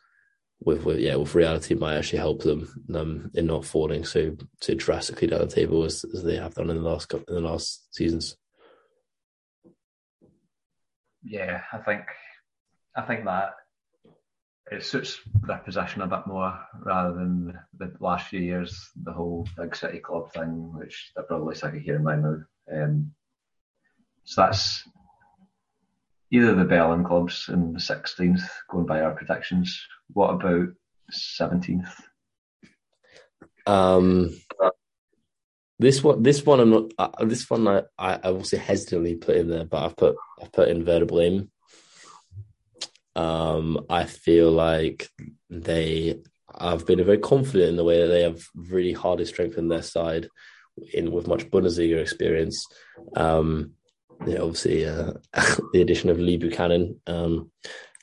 with, with yeah with reality might actually help them um, in not falling so so drastically down the table as, as they have done in the last in the last seasons. Yeah, I think I think that it suits their position a bit more rather than the last few years, the whole big city club thing, which they're probably sick of hearing by now. Um, so that's either the Berlin clubs in the 16th, going by our predictions. What about 17th? Um, this one, this one, I'm not. Uh, this one, I, I, also hesitantly put in there, but I've put, I've put in Werder Um, I feel like they have been very confident in the way that they have really hardly strengthened their side in with much Bundesliga experience. Um, yeah, obviously uh, [LAUGHS] the addition of Lee Buchanan um,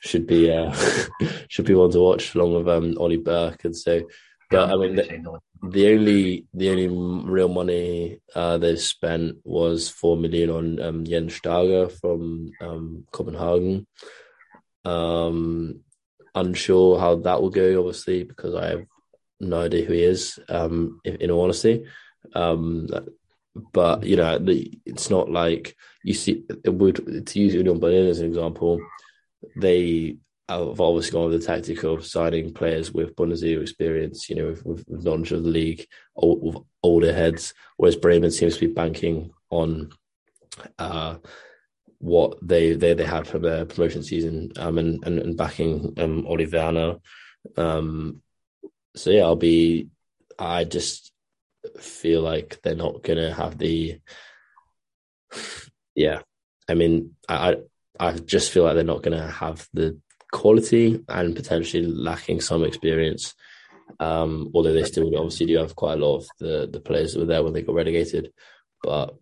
should be uh, [LAUGHS] should be one to watch along with um, Ollie Burke and so. But I mean, the, the only the only real money uh, they've spent was four million on um, Jens Stage from um, Copenhagen. Um, unsure how that will go, obviously, because I have no idea who he is. Um, in, in all honesty, um, but you know, it's not like you see. It would to use Union Berlin as an example. They have obviously gone with the tactic of signing players with Bundesliga experience, you know, with, with knowledge of the league, old, with older heads. Whereas Bremen seems to be banking on uh, what they they they had from their promotion season, um, and, and and backing um Ole Werner Um, so yeah, I'll be. I just feel like they're not going to have the. Yeah, I mean, I I just feel like they're not going to have the quality and potentially lacking some experience. Um, although they still obviously do have quite a lot of the the players that were there when they got relegated, but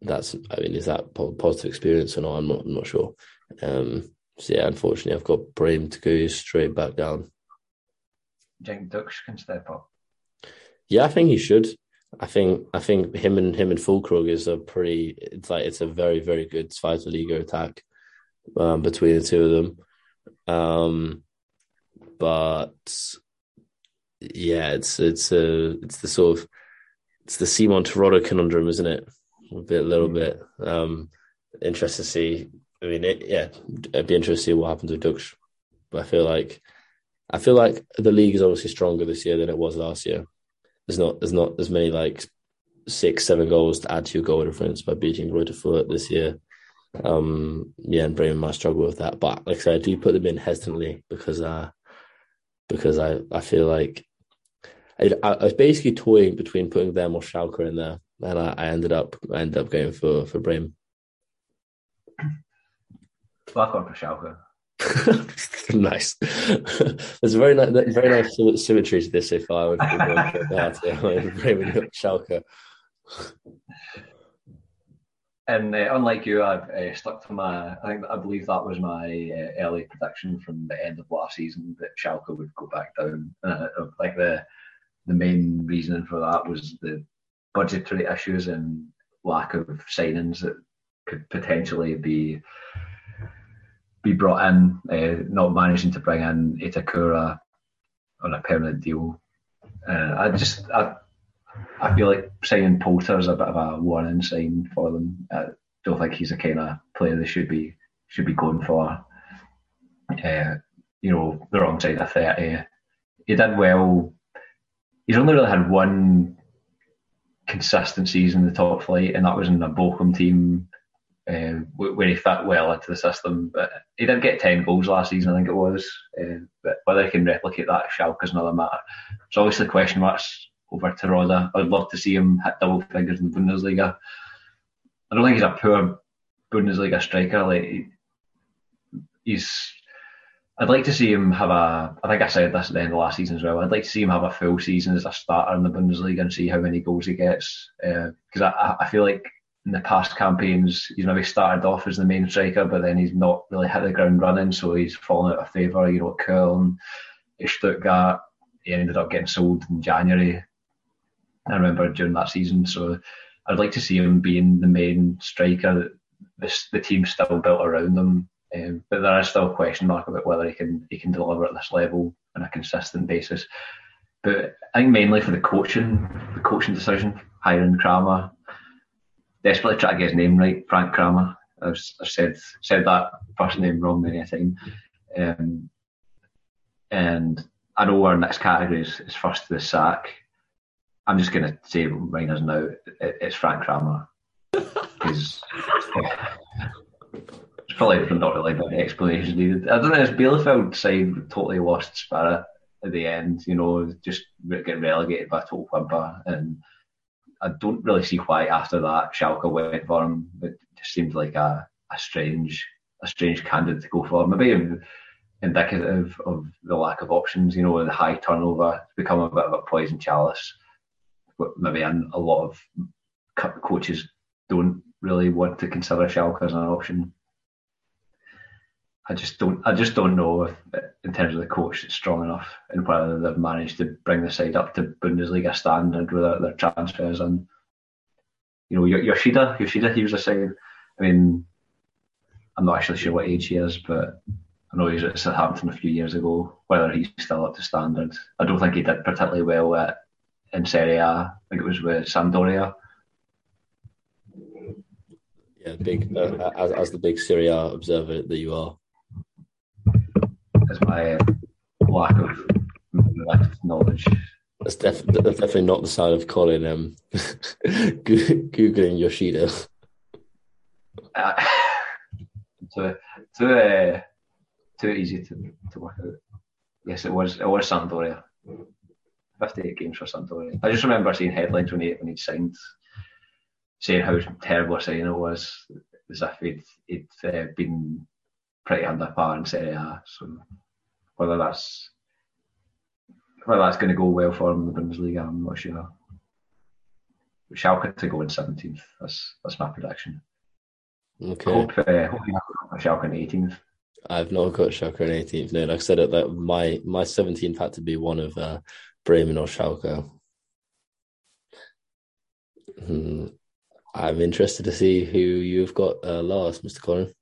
that's I mean, is that positive experience or not? I'm not I'm not sure. Um, so yeah, unfortunately, I've got Bremen to go straight back down. Do you Ducksch can step up? Yeah, I think he should. I think I think him and him and Füllkrug is a pretty. It's like it's a very very good Zweite Liga attack um, between the two of them. Um, but yeah, it's it's a it's the sort of it's the Simon Terodde conundrum, isn't it? A bit, a little mm. bit. Um, interested to see. I mean, it, yeah, it'd be interesting to see what happens with Ducksch. But I feel like I feel like the league is obviously stronger this year than it was last year there's not there's not as many like six seven goals to add to your goal difference by beating Greuther this year. Um, yeah, and Bremen might struggle with that, but like I said, I do put them in hesitantly because uh because I I feel like I, I, was basically toying between putting them or Schalke in there, and I, I ended up I ended up going for for Bremen. Well, I've gone for Schalke. [LAUGHS] nice. There's a very nice, very nice symmetry to this. If I would be that, Schalke. And uh, unlike you, I've uh, stuck to my. I think I believe that was my uh, early prediction from the end of last season that Schalke would go back down. Uh, like the the main reason for that was the budgetary issues and lack of signings that could potentially be be brought in. Uh, not managing to bring in Itakura on a permanent deal. Uh, I just I I feel like signing Polter is a bit of a warning sign for them. I don't think he's the kind of player they should be should be going for. Uh, you know, the wrong side of thirty. He did well. He's only really had one consistent season in the top flight, and that was in the Bochum team uh, where he fit well into the system. But he did get 10 goals last season, I think it was. Uh, but whether he can replicate that at Schalke is another matter. It's obviously question marks over Terodde. I'd love to see him hit double figures in the Bundesliga. I don't think he's a poor Bundesliga striker. Like he's, I'd like to see him have a. I think I said this at the end of last season as well. I'd like to see him have a full season as a starter in the Bundesliga and see how many goals he gets. Because uh, I, I feel like in the past campaigns he's maybe started off as the main striker, but then he's not really hit the ground running, so he's fallen out of favour. You know, Köln, Stuttgart. He ended up getting sold in January I remember during that season. So I'd like to see him being the main striker. This the team's still built around him, um, but there is still a question mark about whether he can he can deliver at this level on a consistent basis. But I think mainly for the coaching, the coaching decision, hiring Kramer, desperately try to get his name right, Frank Kramer. I've, I've said said that first name wrong many a time. Um, and I know our next category is, is first to the sack. I'm just going to say right now, it's Frank Kramer. Because [LAUGHS] it's probably not really any explanation needed. I don't know, his Bielefeld side totally lost spirit at the end, you know, just getting relegated by total whimper. And I don't really see why after that Schalke went for him. It just seemed like a, a strange a strange candidate to go for. Maybe indicative of the lack of options, you know, the high turnover, it's become a bit of a poison chalice maybe a lot of coaches don't really want to consider Schalke as an option. I just don't. I just don't know if, in terms of the coach, it's strong enough, and whether they've managed to bring the side up to Bundesliga standard without their transfers. And you know, Yoshida, Yoshida, he was a saying. I mean, I'm not actually sure what age he is, but I know he was at Southampton a few years ago. Whether he's still up to standard, I don't think he did particularly well at in Serie A. I think it was with Sampdoria. Yeah, big uh, as, as the big Serie A observer that you are. My lack of knowledge. That's, def- that's, definitely not the sign of Colin um, [LAUGHS] googling Yoshida. Uh, [LAUGHS] too too uh, too easy to, to work out. Yes, it was. It was Sampdoria. 58 games for Sampdoria. I just remember seeing headlines when he when he signed, saying how terrible a signing it was, as if he'd, he'd uh, been pretty under par in Serie A. So whether that's whether that's going to go well for him in the Bundesliga, I'm not sure. But Schalke to go in 17th. That's that's my prediction. Okay. I hope, uh, hope you have Schalke in 18th. I've not got Schalke in 18th. No, like I said, that my my 17th had to be one of uh, Bremen or Schalke. Hmm. I'm interested to see who you've got uh, last, Mr. Colin.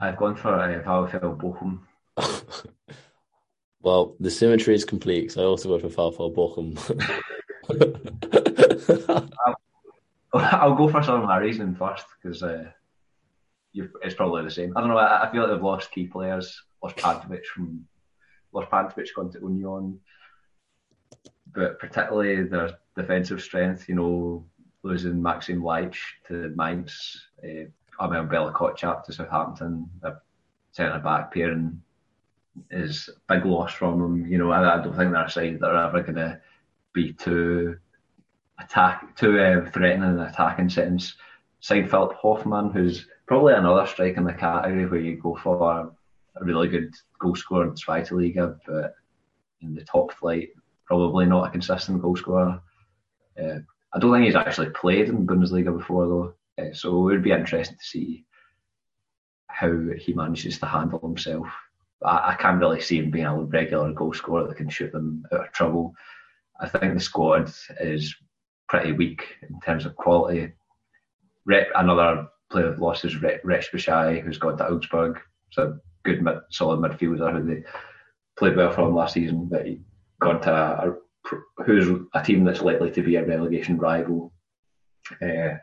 I've gone for uh, VfL Bochum. [LAUGHS] well, the symmetry is complete because I also went for VfL Bochum. [LAUGHS] I'll, go for some of my reasoning first because uh, it's probably the same. I don't know. I, I, feel like they've lost key players. Lost Pantovic from lost gone to Union but particularly their defensive strength, you know, losing Maxim Leitsch to Mainz, uh, Armel Bella Kotchap to Southampton, a centre back pairing is a big loss from them. You know, I, I don't think they're a side that are ever going to be too attack, too uh, threatening in an attacking sense. Side Philipp Hofmann, who's probably another strike in the category where you go for a really good goal scorer in Zweite Liga, but in the top flight, probably not a consistent goal scorer. Uh, I don't think he's actually played in Bundesliga before though, uh, so it would be interesting to see how he manages to handle himself. I, I can't really see him being a regular goal scorer that can shoot them out of trouble. I think the squad is pretty weak in terms of quality. Rep, another player that lost is Rexhbeçaj, who's gone to Augsburg. So good, mid, solid midfielder who they played well for him last season, but he gone to a, a, who's a team that's likely to be a relegation rival. Uh,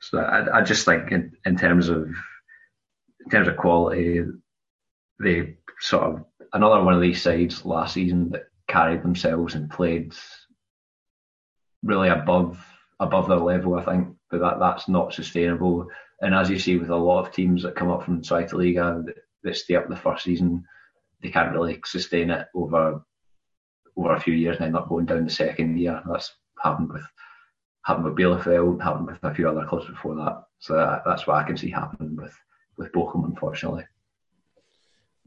so I, I just think in, in terms of in terms of quality, they sort of another one of these sides last season that carried themselves and played really above above their level, I think. But that that's not sustainable. And as you see with a lot of teams that come up from the Zweite that, that stay up the first season, they can't really sustain it over over a few years and end up going down the second year. That's happened with happened with Bielefeld, happened with a few other clubs before that. So that, that's what I can see happening with with Bochum, unfortunately.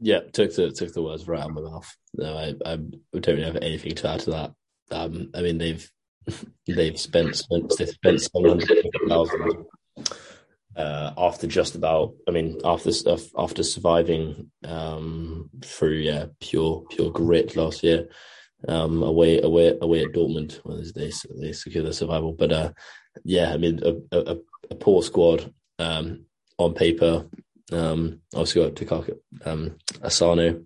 Yeah, took the took the words right out of my mouth. No, I, I don't really have anything to add to that. Um, I mean, they've [LAUGHS] they've spent spent spent seven hundred thousand uh, after just about. I mean, after after surviving um, through yeah pure pure grit last year. Um, away away away at Dortmund when they they secure the survival, but uh, yeah, I mean a, a, a poor squad um, on paper um, obviously got Takuma um, Asano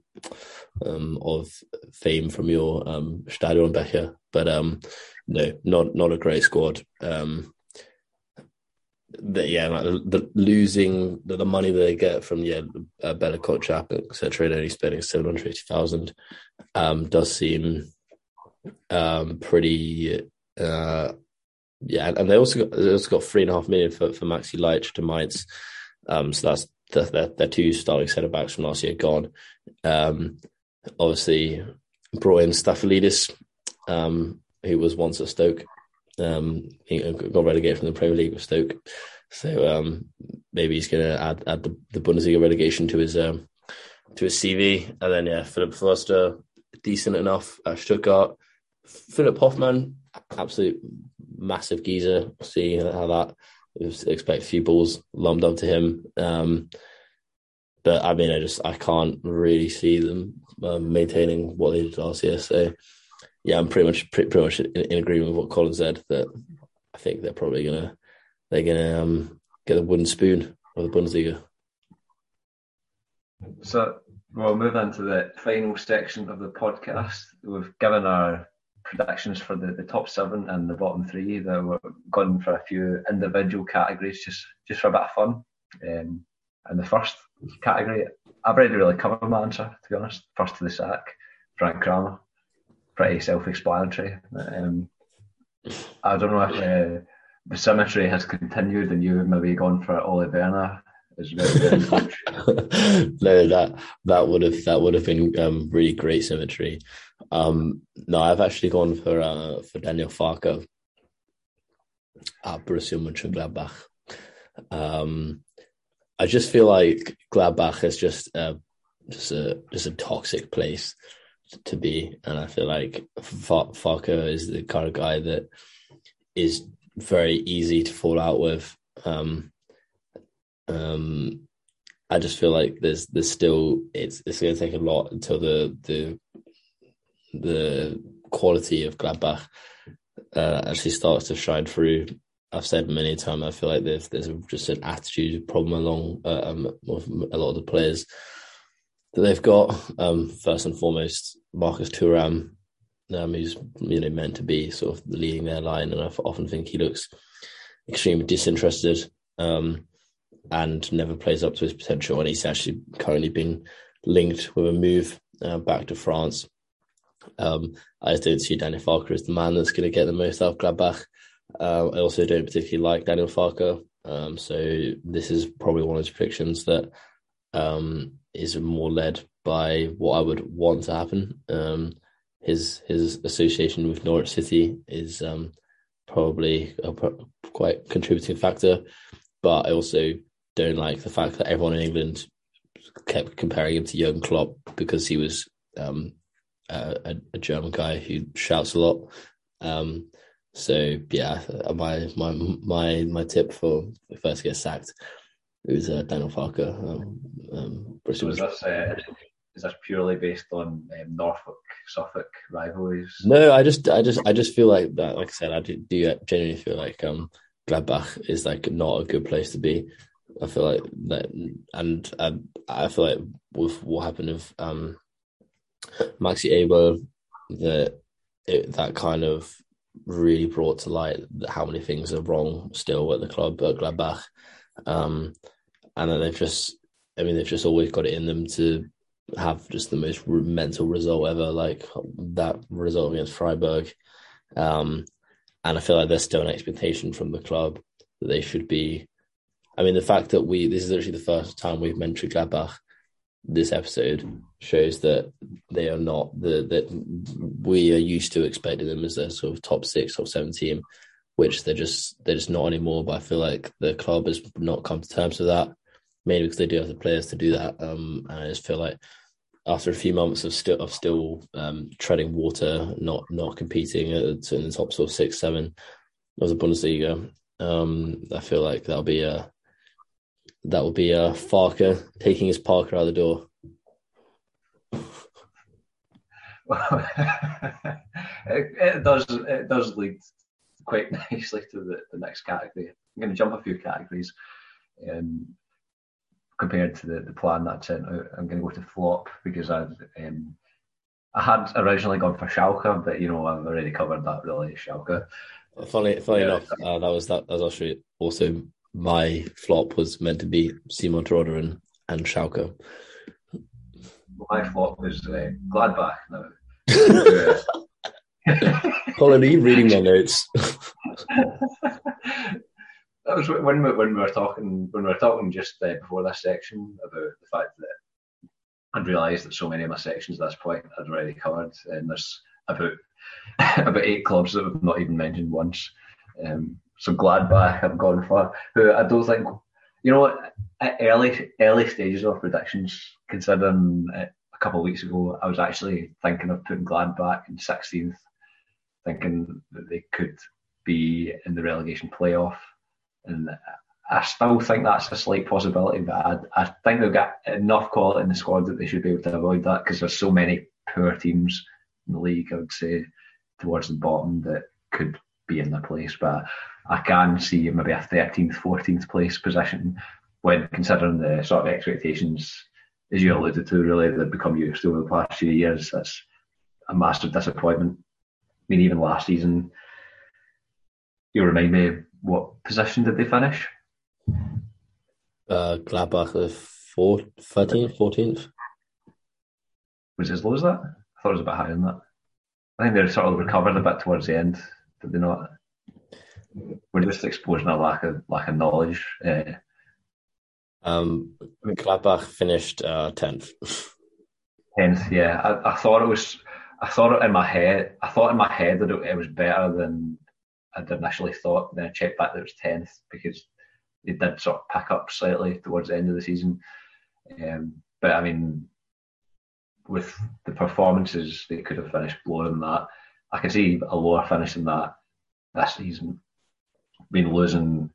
um, of fame from your um, Stadionbecher, but um, no, not not a great squad. Um, the, yeah, like the, losing the, the, money that they get from yeah, uh, Kotchap, etc., and only spending seven hundred eighty thousand um, does seem um, pretty. Uh, yeah, and they also got they also got three and a half million for for Maxi Leitsch to Mainz. Um, so that's the, their, two starting centre backs from last year gone. Um, obviously, brought in Stafylidis, um, who was once at Stoke. Um, he got relegated from the Premier League with Stoke, so um, maybe he's going to add add the, the, Bundesliga relegation to his um, to his CV. And then yeah, Philipp Förster, decent enough at Stuttgart. Philipp Hofmann, absolute massive geezer. See how that expect a few balls lumped up to him. Um, but I mean, I just I can't really see them um, maintaining what they did last year. So yeah, I'm pretty much pretty, pretty much in, in, agreement with what Colin said. That I think they're probably gonna they're gonna um, get the wooden spoon of the Bundesliga. So we'll move on to the final section of the podcast. We've given our predictions for the, the top seven and the bottom three. That we're going for a few individual categories just just for a bit of fun. Um, and the first category, I've already really covered my answer to be honest. First to the sack, Frank Kramer. Pretty self-explanatory. Um, I don't know if uh, the symmetry has continued and you've maybe gone for Ole Werner [LAUGHS] no, that that would have that would have been um, really great symmetry. Um, no, I've actually gone for uh, for Daniel Farke at Borussia Mönchengladbach. Um, I just feel like Gladbach is just a, just a just a toxic place to be, and I feel like Farke is the kind of guy that is very easy to fall out with. Um, um, I just feel like there's there's still it's it's going to take a lot until the the the quality of Gladbach uh, actually starts to shine through. I've said many times I feel like there's there's just an attitude problem along uh, um, with a lot of the players that they've got. Um, first and foremost, Marcus Thuram, um, who's you know meant to be sort of leading their line, and I often think he looks extremely disinterested. Um, and never plays up to his potential. And he's actually currently been linked with a move uh, back to France. Um, I just don't see Daniel Farke as the man that's going to get the most out of Gladbach. Uh, I also don't particularly like Daniel Farke. Um, so this is probably one of those predictions that um, is more led by what I would want to happen. Um, his his association with Norwich City is um, probably a quite contributing factor, but I also don't like the fact that everyone in England kept comparing him to Jurgen Klopp because he was um, a, a, German guy who shouts a lot. Um, so yeah, my my my my tip for first get sacked is uh, Daniel Farke. Um, um, so is this uh, is this purely based on um, Norfolk Suffolk rivalries? No, I just I just I just feel like that. Like I said, I do, do genuinely feel like um, Gladbach is like not a good place to be. I feel like that, and, and I feel like with what happened with um, Maxi Eberl, that it, that kind of really brought to light how many things are wrong still at the club at Gladbach, um, and then they've just, I mean, they've just always got it in them to have just the most mental result ever, like that result against Freiburg, um, and I feel like there's still an expectation from the club that they should be. I mean, the fact that we this is actually the first time we've mentioned Gladbach this episode shows that they are not the that we are used to expecting them as a sort of top six, top seven team, which they're just they're just not anymore. But I feel like the club has not come to terms with that, mainly because they do have the players to do that. Um, and I just feel like after a few months of still of still um, treading water, not not competing in the top sort of six, seven of the Bundesliga, um, I feel like that'll be a that will be uh, Farke taking his Parker out the door. [LAUGHS] it, it, does it does lead quite [LAUGHS] nicely to the, the next category. I'm going to jump a few categories um, compared to the, the plan that's sent out. I'm going to go to flop because I um, I had originally gone for Schalke, but you know I've already covered that really Schalke. Funny, funny yeah. enough, uh, that was that, that was actually also my flop was meant to be Simon Terodde and, and Schalke. My flop was uh, Gladbach now. Colin, [LAUGHS] are you reading my notes? [LAUGHS] that was when we, when we were talking when we were talking just uh, before this section about the fact that I'd realised that so many of my sections at this point I'd already covered, and there's about [LAUGHS] about eight clubs that we've not even mentioned once. Um, so Gladbach have gone for, who I don't think, you know, at early early stages of predictions, considering uh, a couple of weeks ago, I was actually thinking of putting Gladbach in 16th, thinking that they could be in the relegation playoff. And I still think that's a slight possibility, but I, I think they've got enough quality in the squad that they should be able to avoid that because there's so many poor teams in the league, I would say, towards the bottom that could be in the place. But I can see maybe a 13th, 14th place position when considering the sort of expectations, as you alluded to, really, that become used to over the past few years. That's a massive disappointment. I mean, even last season, you remind me, what position did they finish? Uh, Gladbach, the 13th, 14th. Was it as low as that? I thought it was a bit higher than that. I think they sort of recovered a bit towards the end, did they not? we're just exposing a lack of lack of knowledge. Uh, um, Gladbach finished uh, tenth. tenth, yeah. I, I, thought it was. I thought it in my head. I thought in my head that it, it was better than I'd initially thought. Then I checked back that it was tenth because they did sort of pick up slightly towards the end of the season. Um, but I mean, with the performances, they could have finished lower than that. I can see a lower finish than that this season been losing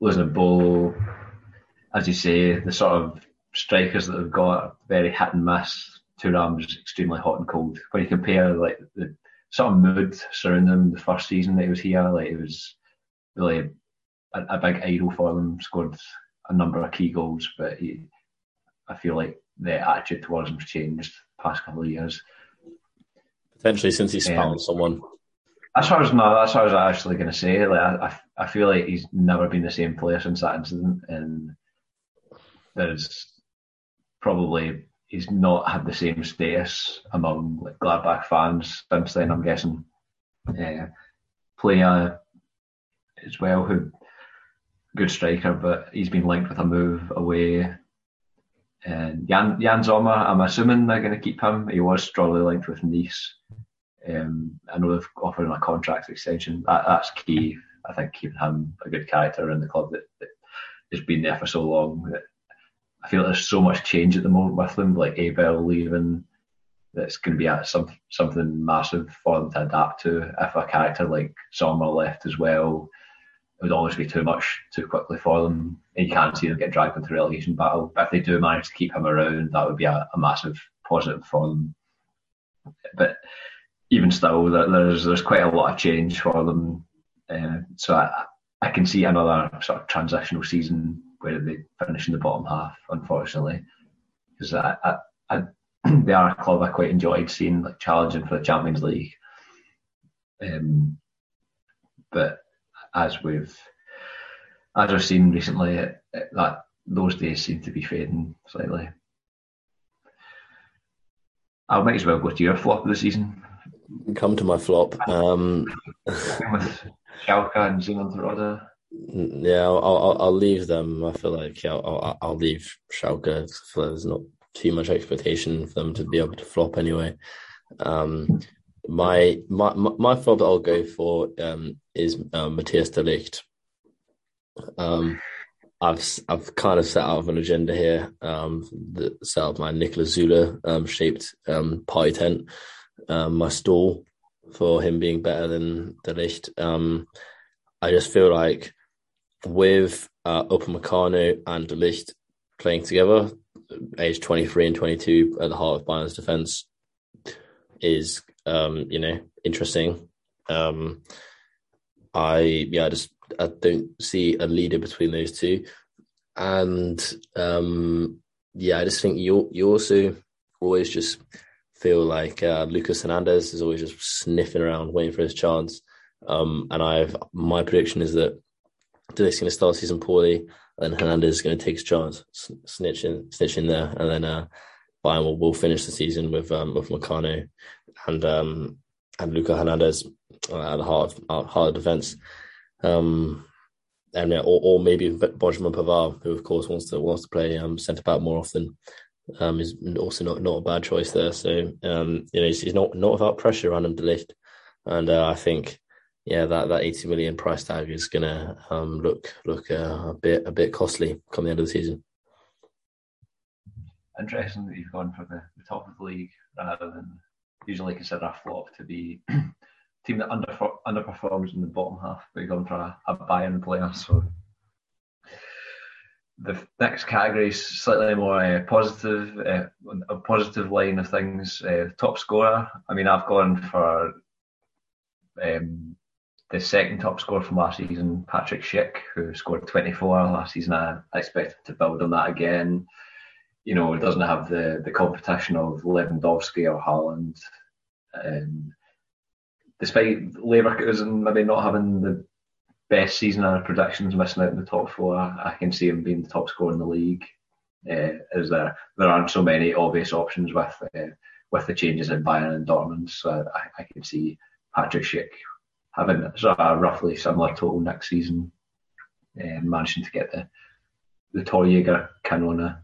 losing a ball, as you say, the sort of strikers that have got very hit and miss. Thuram's extremely hot and cold. When you compare like the sort of mood surrounding him the first season that he was here, like it was really a, a big idol for them. Scored a number of key goals, but he, I feel like the attitude towards him's changed the past couple of years. Potentially since he spat on someone. That's what I was no, that's what I was actually going to say. Like I, I feel like he's never been the same player since that incident, and there's probably he's not had the same status among like Gladbach fans since then. I'm guessing. Uh, player as well, who good striker, but he's been linked with a move away And Jan, Yann Sommer, I'm assuming they're going to keep him. He was strongly linked with Nice. Um, I know they've offered him a contract extension. That, that's key. I think keeping him a good character in the club that, that has been there for so long. I feel there's so much change at the moment with them, like Eberl leaving. That's going to be a, some, something massive for them to adapt to. If a character like Sommer left as well, would always be too much too quickly for them. And you can't see them get dragged into relegation battle. But if they do manage to keep him around, that would be a, a massive positive for them. But even still, there's there's quite a lot of change for them. Uh, so I, I can see another sort of transitional season where they finish in the bottom half, unfortunately, because I, I, I, [CLEARS THROAT] they are a club I quite enjoyed seeing, like challenging for the Champions League. Um, but as we've as we've seen recently, it, it, that those days seem to be fading slightly. I might as well go to your flop of the season. Come to my flop. Um... [LAUGHS] with Schalke and Zeeland Yeah, I'll, I'll, I'll leave them. I feel like yeah, I'll, I'll leave Schalke. there's not too much expectation for them to be able to flop anyway. Um, my my my flop that I'll go for um, is um, Matthias de Ligt. Um, I've I've kind of set out an agenda here. Um, the, set up my Niklas Süle um, shaped um, party tent, um, my stall for him being better than de Ligt. Um, I just feel like with uh, Upamecano and de Ligt playing together, age 23 and 22 at the heart of Bayern's defense is um, you know, interesting. Um, I yeah, I just I don't see a leader between those two, and um, yeah, I just think you you also always just feel like uh, Lucas Hernandez is always just sniffing around, waiting for his chance. Um, and I've my prediction is that de Ligt's going to start season poorly, and Hernandez is going to take his chance, snitch in, snitch in there, and then uh, Bayern will, will finish the season with um, with Meccano and um, and Luca Hernandez uh, at the heart of, heart of defense. Um, and yeah, or, or maybe Benjamin Pavard, who of course wants to wants to play um, centre back more often, um, is also not, not a bad choice there. So um, you know he's, he's, not not without pressure on him to lift, and uh, I think yeah that, that eighty million price tag is gonna um, look look uh, a bit a bit costly come the end of the season. Interesting that you've gone for the, the top of the league rather than usually consider a flop to be [CLEARS THROAT] team that under, underperforms in the bottom half, but you're going for a, a Bayern player. So the next category is slightly more uh, positive, uh, a positive line of things. Uh, top scorer. I mean, I've gone for um, the second top scorer from last season, Patrick Schick, who scored 24 last season. I expect to build on that again you know, it doesn't have the, the competition of Lewandowski or Haaland. Um, despite Leverkusen maybe not having the best season in predictions, missing out in the top four, I can see him being the top scorer in the league. Uh, as there there aren't so many obvious options with uh, with the changes in Bayern and Dortmund, so I, I can see Patrick Schick having sort of a roughly similar total next season, and uh, managing to get the the Torjäger Kanone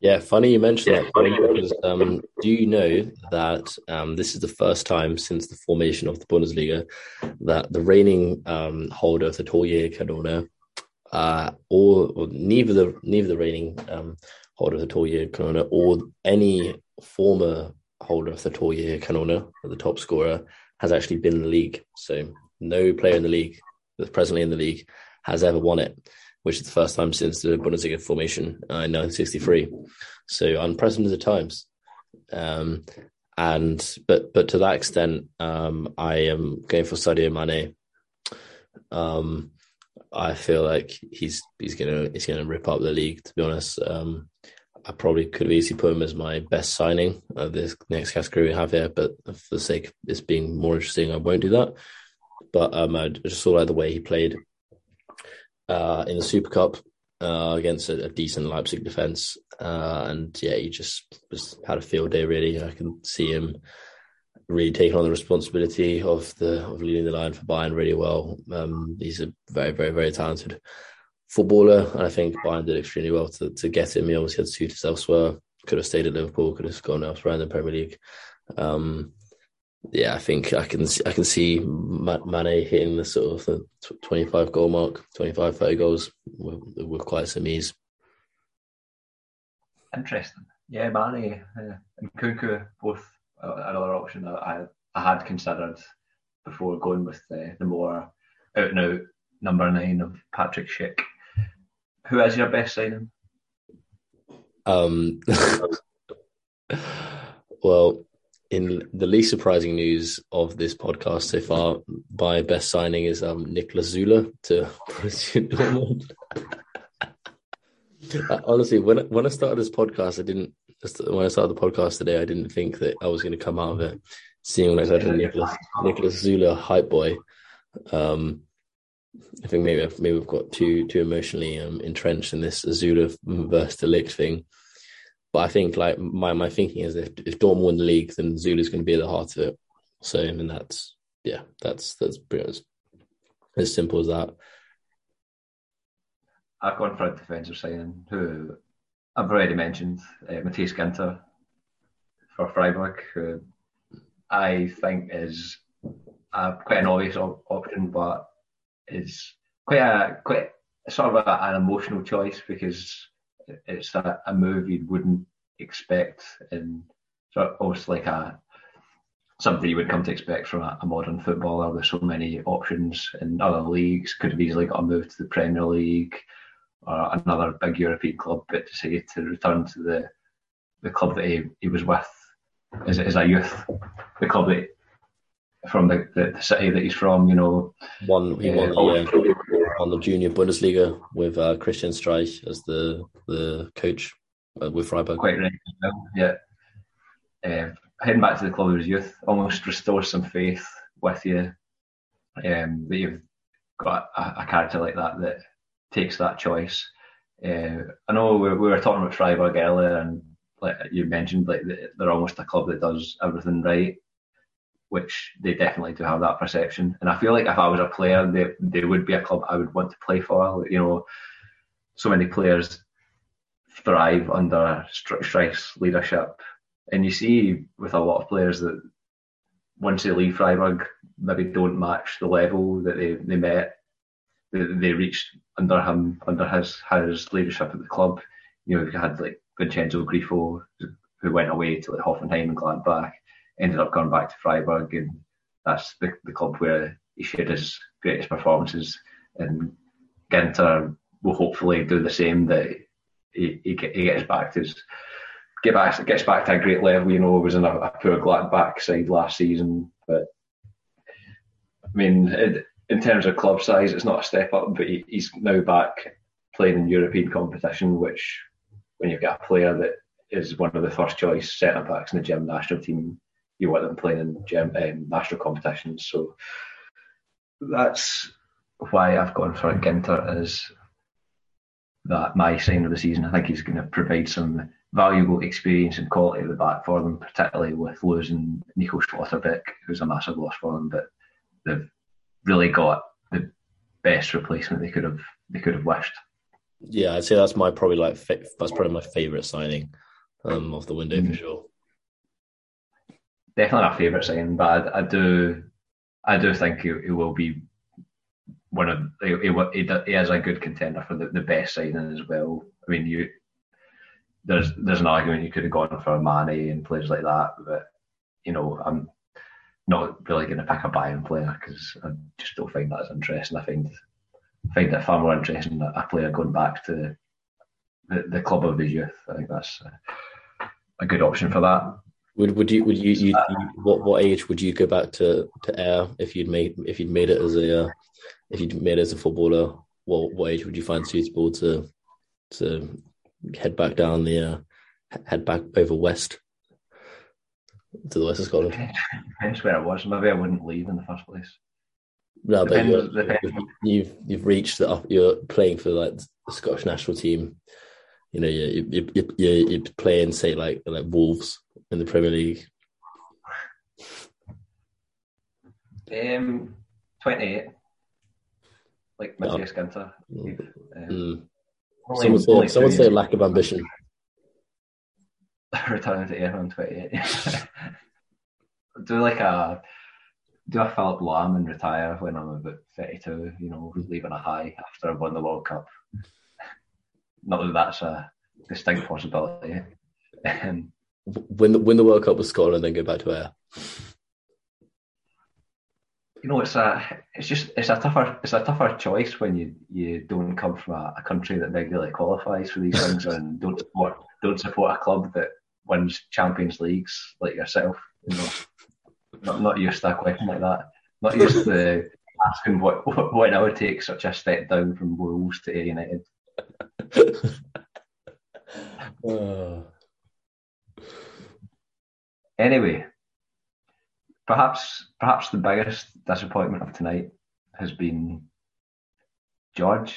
yeah, funny you mentioned yeah, that. Because, um, do you know that um, this is the first time since the formation of the Bundesliga that the reigning um, holder of the Torjägerkanone, uh, or, or, neither the neither the reigning um, holder of the Torjägerkanone or any former holder of the Torjägerkanone, the top scorer, has actually been in the league. So no player in the league that's presently in the league has ever won it which is the first time since the Bundesliga formation uh, in 1963. So unprecedented times. Um, and but but to that extent, um, I am going for Sadio Mane. Um, I feel like he's he's gonna he's gonna rip up the league. To be honest, um, I probably could have easily put him as my best signing of this next category we have here, but for the sake of this being more interesting, I won't do that. But um, I just saw like the way he played uh, in the Super Cup uh, against a, a, decent Leipzig defense, uh, and yeah, he just, just had a field day. Really, I can see him really taking on the responsibility of the of leading the line for Bayern really well. Um, he's a very, very, very talented footballer. And I think Bayern did extremely well to, to get him. He obviously had suitors elsewhere. Could have stayed at Liverpool. Could have gone elsewhere in the Premier League. Um, yeah, I think I can I can see Mane hitting the sort of the 25 goal mark, 25, 30 goals with, with quite some ease. Interesting. Yeah, Mane uh, and Nkunku both another option that I, I had considered before going with the, the more out and out number nine of Patrick Schick. Who is your best signing? Um, [LAUGHS] well, in the least surprising news of this podcast so far, my best signing is um, Niklas Süle to [LAUGHS] Borussia Dortmund. [LAUGHS] Uh, honestly, when when I started this podcast, I didn't. When I started the podcast today, I didn't think that I was going to come out of it seeing like Niklas Niklas Süle hype boy. Um, I think maybe maybe we've got too too emotionally um, entrenched in this Süle versus de Ligt thing. But I think like my my thinking is if if Dortmund win the league, then is going to be at the heart of it. So I mean that's yeah, that's that's pretty much as simple as that. I've gone for a defensive signing who I've already mentioned, uh, Matthias Ginter for Freiburg, who I think is quite an obvious op- option, but is quite a quite sort of a, an emotional choice because it's a, a move you wouldn't expect in sort of almost like a something you would come to expect from a, a, modern footballer. There's so many options in other leagues. Could have easily got a move to the Premier League or another big European club, but to say to return to the the club that he, he was with as, as a youth, the club that from the, the, the city that he's from, you know. One he won uh, the, uh, on the junior Bundesliga with uh, Christian Streich as the the coach uh, with Freiburg. Quite right, yeah. Uh, heading back to the club of his youth almost restores some faith with you um, that you've got a, a, character like that that takes that choice. Uh, I know we, we, were talking about Freiburg earlier, and like you mentioned, like they're almost a club that does everything right which they definitely do have that perception. And I feel like if I was a player, they they would be a club I would want to play for. You know, so many players thrive under Streich's leadership, and you see with a lot of players that once they leave Freiburg, maybe don't match the level that they, they met, they, they reached under him, under his his leadership at the club. You know, you had like Vincenzo Grifo, who went away to like Hoffenheim and Gladbach ended up going back to Freiburg, and that's the, the club where he shared his greatest performances. And Ginter will hopefully do the same. That he, he, he gets back to his get back gets back to a great level. You know, was in a, a poor Gladbach side last season, but I mean, it, in terms of club size, it's not a step up, but he, he's now back playing in European competition, which when you've got a player that is one of the first choice centre backs in the German national team, you want them playing in um, national competitions. So that's why I've gone for Ginter as that my sign of the season. I think he's going to provide some valuable experience and quality at the back for them, particularly with losing Nico Schlotterbeck, who's a massive loss for them. But they've really got the best replacement they could have they could have wished. Yeah, I'd say that's my probably like that's probably my favourite signing um, of the window mm. for sure definitely my favourite signing, but I, I, do I do think he, he will be one of he, he, he is a good contender for the, the best signing as well. I mean, you there's there's an argument you could have gone for Mane and players like that, but you know I'm not really going to pick a Bayern player because I just don't find that as interesting. I find find it far more interesting that a player going back to the, the club of his youth. I think that's a good option for that. Would would you would you, you, you, what what age would you go back to to Ayr if you'd made if you'd made it as a uh, if you'd made it as a footballer? What what age would you find suitable to to head back down the uh, head back over west to the west of Scotland? Depends where I was. Maybe I wouldn't leave in the first place. No, but depends, you've you've reached the. You're playing for like the Scottish national team. You know, you you you you you're playing say like like Wolves in the Premier League? Um, 28. like Matthias no. Ginter. Um, mm. Someone say, someone say lack of ambition. [LAUGHS] Returning to Ayr on 28. [LAUGHS] do like a do a Philipp Lahm and retire when I'm about 32, you know, leaving a high after I've won the World Cup. [LAUGHS] Not that that's a distinct possibility. Um, win the win the World Cup with Scotland, and then go back to Ayr. You know, it's a it's just it's a tougher it's a tougher choice when you you don't come from a, a country that regularly qualifies for these things and don't support don't support a club that wins Champions Leagues like yourself. You know, not not used to a question like that. Not used to asking what what, what it would take such a step down from Wolves to United. uh. [LAUGHS] Anyway, perhaps perhaps the biggest disappointment of tonight has been George.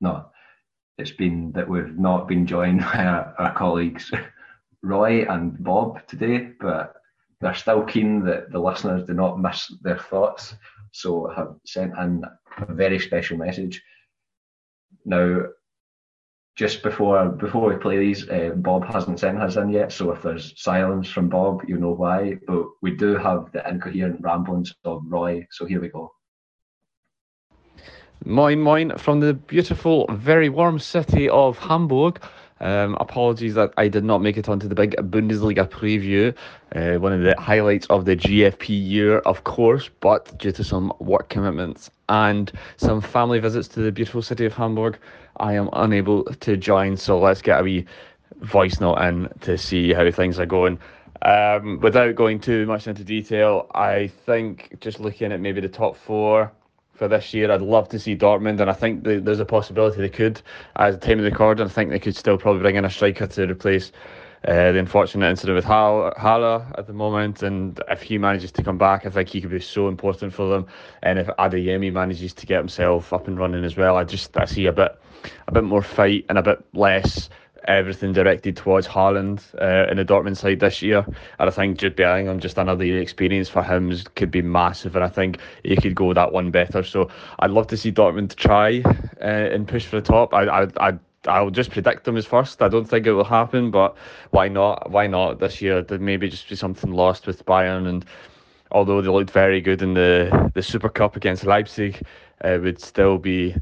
No, it's been that we've not been joined [LAUGHS] by our, our colleagues Roy and Bob today, but they're still keen that the listeners do not miss their thoughts, so have sent in a very special message. Now, just before before we play these, uh, Bob hasn't sent his in yet, so if there's silence from Bob, you know why. But we do have the incoherent ramblings of Roy, so here we go. Moin moin from the beautiful, very warm city of Hamburg. Um, apologies that I did not make it onto the big Bundesliga preview, uh, one of the highlights of the GFP year, of course, but due to some work commitments and some family visits to the beautiful city of Hamburg, I am unable to join. So let's get a wee voice note in to see how things are going. Um, without going too much into detail, I think just looking at maybe the top four for this year. I'd love to see Dortmund, and I think there's a possibility they could, as the time of the record, I think they could still probably bring in a striker to replace uh, the unfortunate incident with Haller at the moment. And if he manages to come back, I think he could be so important for them. And if Adeyemi manages to get himself up and running as well, I just I see a bit a bit more fight and a bit less everything directed towards Haaland uh, in the Dortmund side this year. And I think Jude Bellingham, just another experience for him, could be massive. And I think he could go that one better. So I'd love to see Dortmund try uh, and push for the top. I, I, I I'll just predict them as first. I don't think it will happen, but why not? Why not this year? There maybe just be something lost with Bayern, and although they looked very good in the the Super Cup against Leipzig, it would still be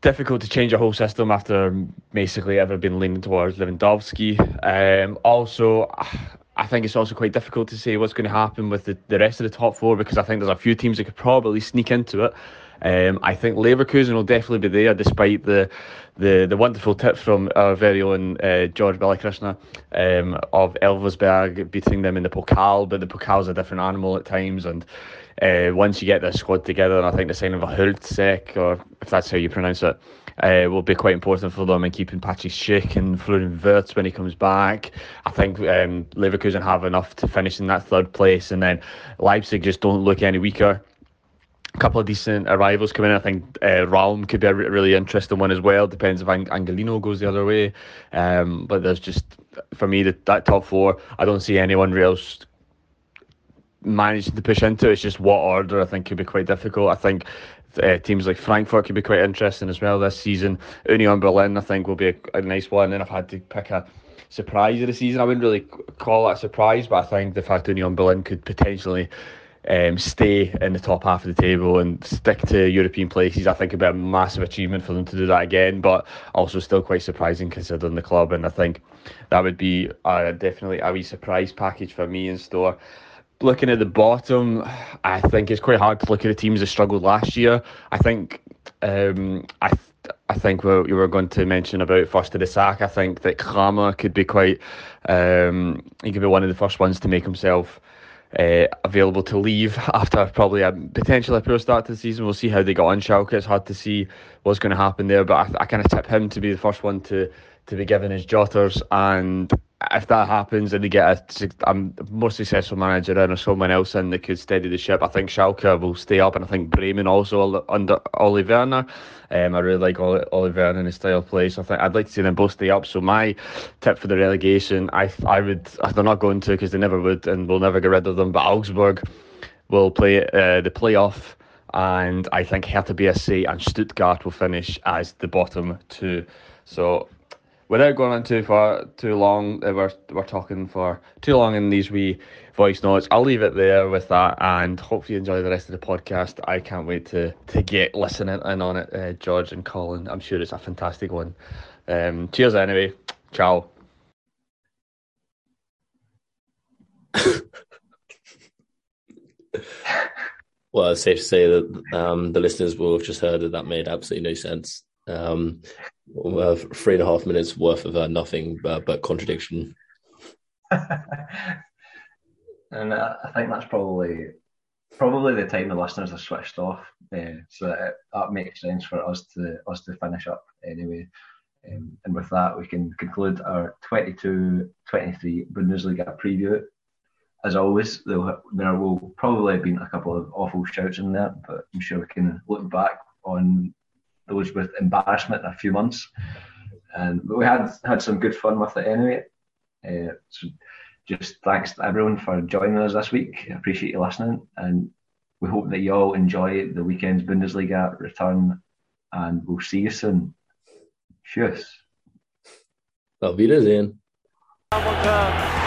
difficult to change a whole system after basically ever been leaning towards Lewandowski. Um, also, I think it's also quite difficult to say what's going to happen with the, the rest of the top four because I think there's a few teams that could probably sneak into it. Um, I think Leverkusen will definitely be there, despite the the, the wonderful tip from our very own uh, George Balakrishna um, of Elversberg beating them in the Pokal. But the Pokal's a different animal at times, and uh, once you get the squad together, and I think the signing of a Hultsek, or if that's how you pronounce it, uh, will be quite important for them in keeping Patchy Schick and Florian Wirtz when he comes back. I think um, Leverkusen have enough to finish in that third place, and then Leipzig just don't look any weaker. A couple of decent arrivals coming in. I think uh, could be a really interesting one as well. Depends if Ang- Angelino goes the other way. Um, but there's just, for me, the, that top four, I don't see anyone else managing to push into. It's just what order I think could be quite difficult. I think uh, teams like Frankfurt could be quite interesting as well this season. Union Berlin, I think, will be a, a nice one. And I've had to pick a surprise of the season. I wouldn't really call it a surprise, but I think the fact Union Berlin could potentially um, stay in the top half of the table and stick to European places, I think it'd be a massive achievement for them to do that again. But also still quite surprising considering the club, and I think that would be uh, definitely a wee surprise package for me in store looking at the bottom, I think it's quite hard to look at the teams that struggled last year. I think um, I th- I think what you were going to mention about first to the sack. I think that Kramer could be quite. Um, he could be one of the first ones to make himself. Uh, available to leave [LAUGHS] after probably a potentially a poor start to the season. We'll see how they got on Schalke. It's hard to see what's going to happen there, but I, I kind of tip him to be the first one to to be given his jotters and if that happens and they get a, a more successful manager in or someone else in that could steady the ship, I think Schalke will stay up, and I think Bremen also under Ole Werner. Um, I really like Ole Werner and his style of play, so I think I'd like to see them both stay up. So my tip for the relegation, I I would they're not going to because they never would, and we'll never get rid of them. But Augsburg will play uh, the playoff and I think Hertha BSC and Stuttgart will finish as the bottom two. So without going on too far too long, we're we're talking for too long in these wee voice notes. I'll leave it there with that, and hope you enjoy the rest of the podcast. I can't wait to to get listening in on it, uh, George and Colin. I'm sure it's a fantastic one. Um, cheers anyway. Ciao. [LAUGHS] well, it's safe to say that um, the listeners will have just heard that that made absolutely no sense. Um, three and a half minutes worth of uh, nothing but, but contradiction. [LAUGHS] and uh, I think that's probably probably the time the listeners are switched off, uh, so that, that makes sense for us to us to finish up anyway. Um, and with that, we can conclude our 22-23 Bundesliga preview. As always, there will probably have been a couple of awful shouts in there, but I'm sure we can look back on those with embarrassment in a few months. And we had had some good fun with it anyway. Uh, so just thanks to everyone for joining us this week. I appreciate you listening, and we hope that you all enjoy the weekend's Bundesliga return. And we'll see you soon. Tschüss. Auf Wiedersehen. Damen und Herren,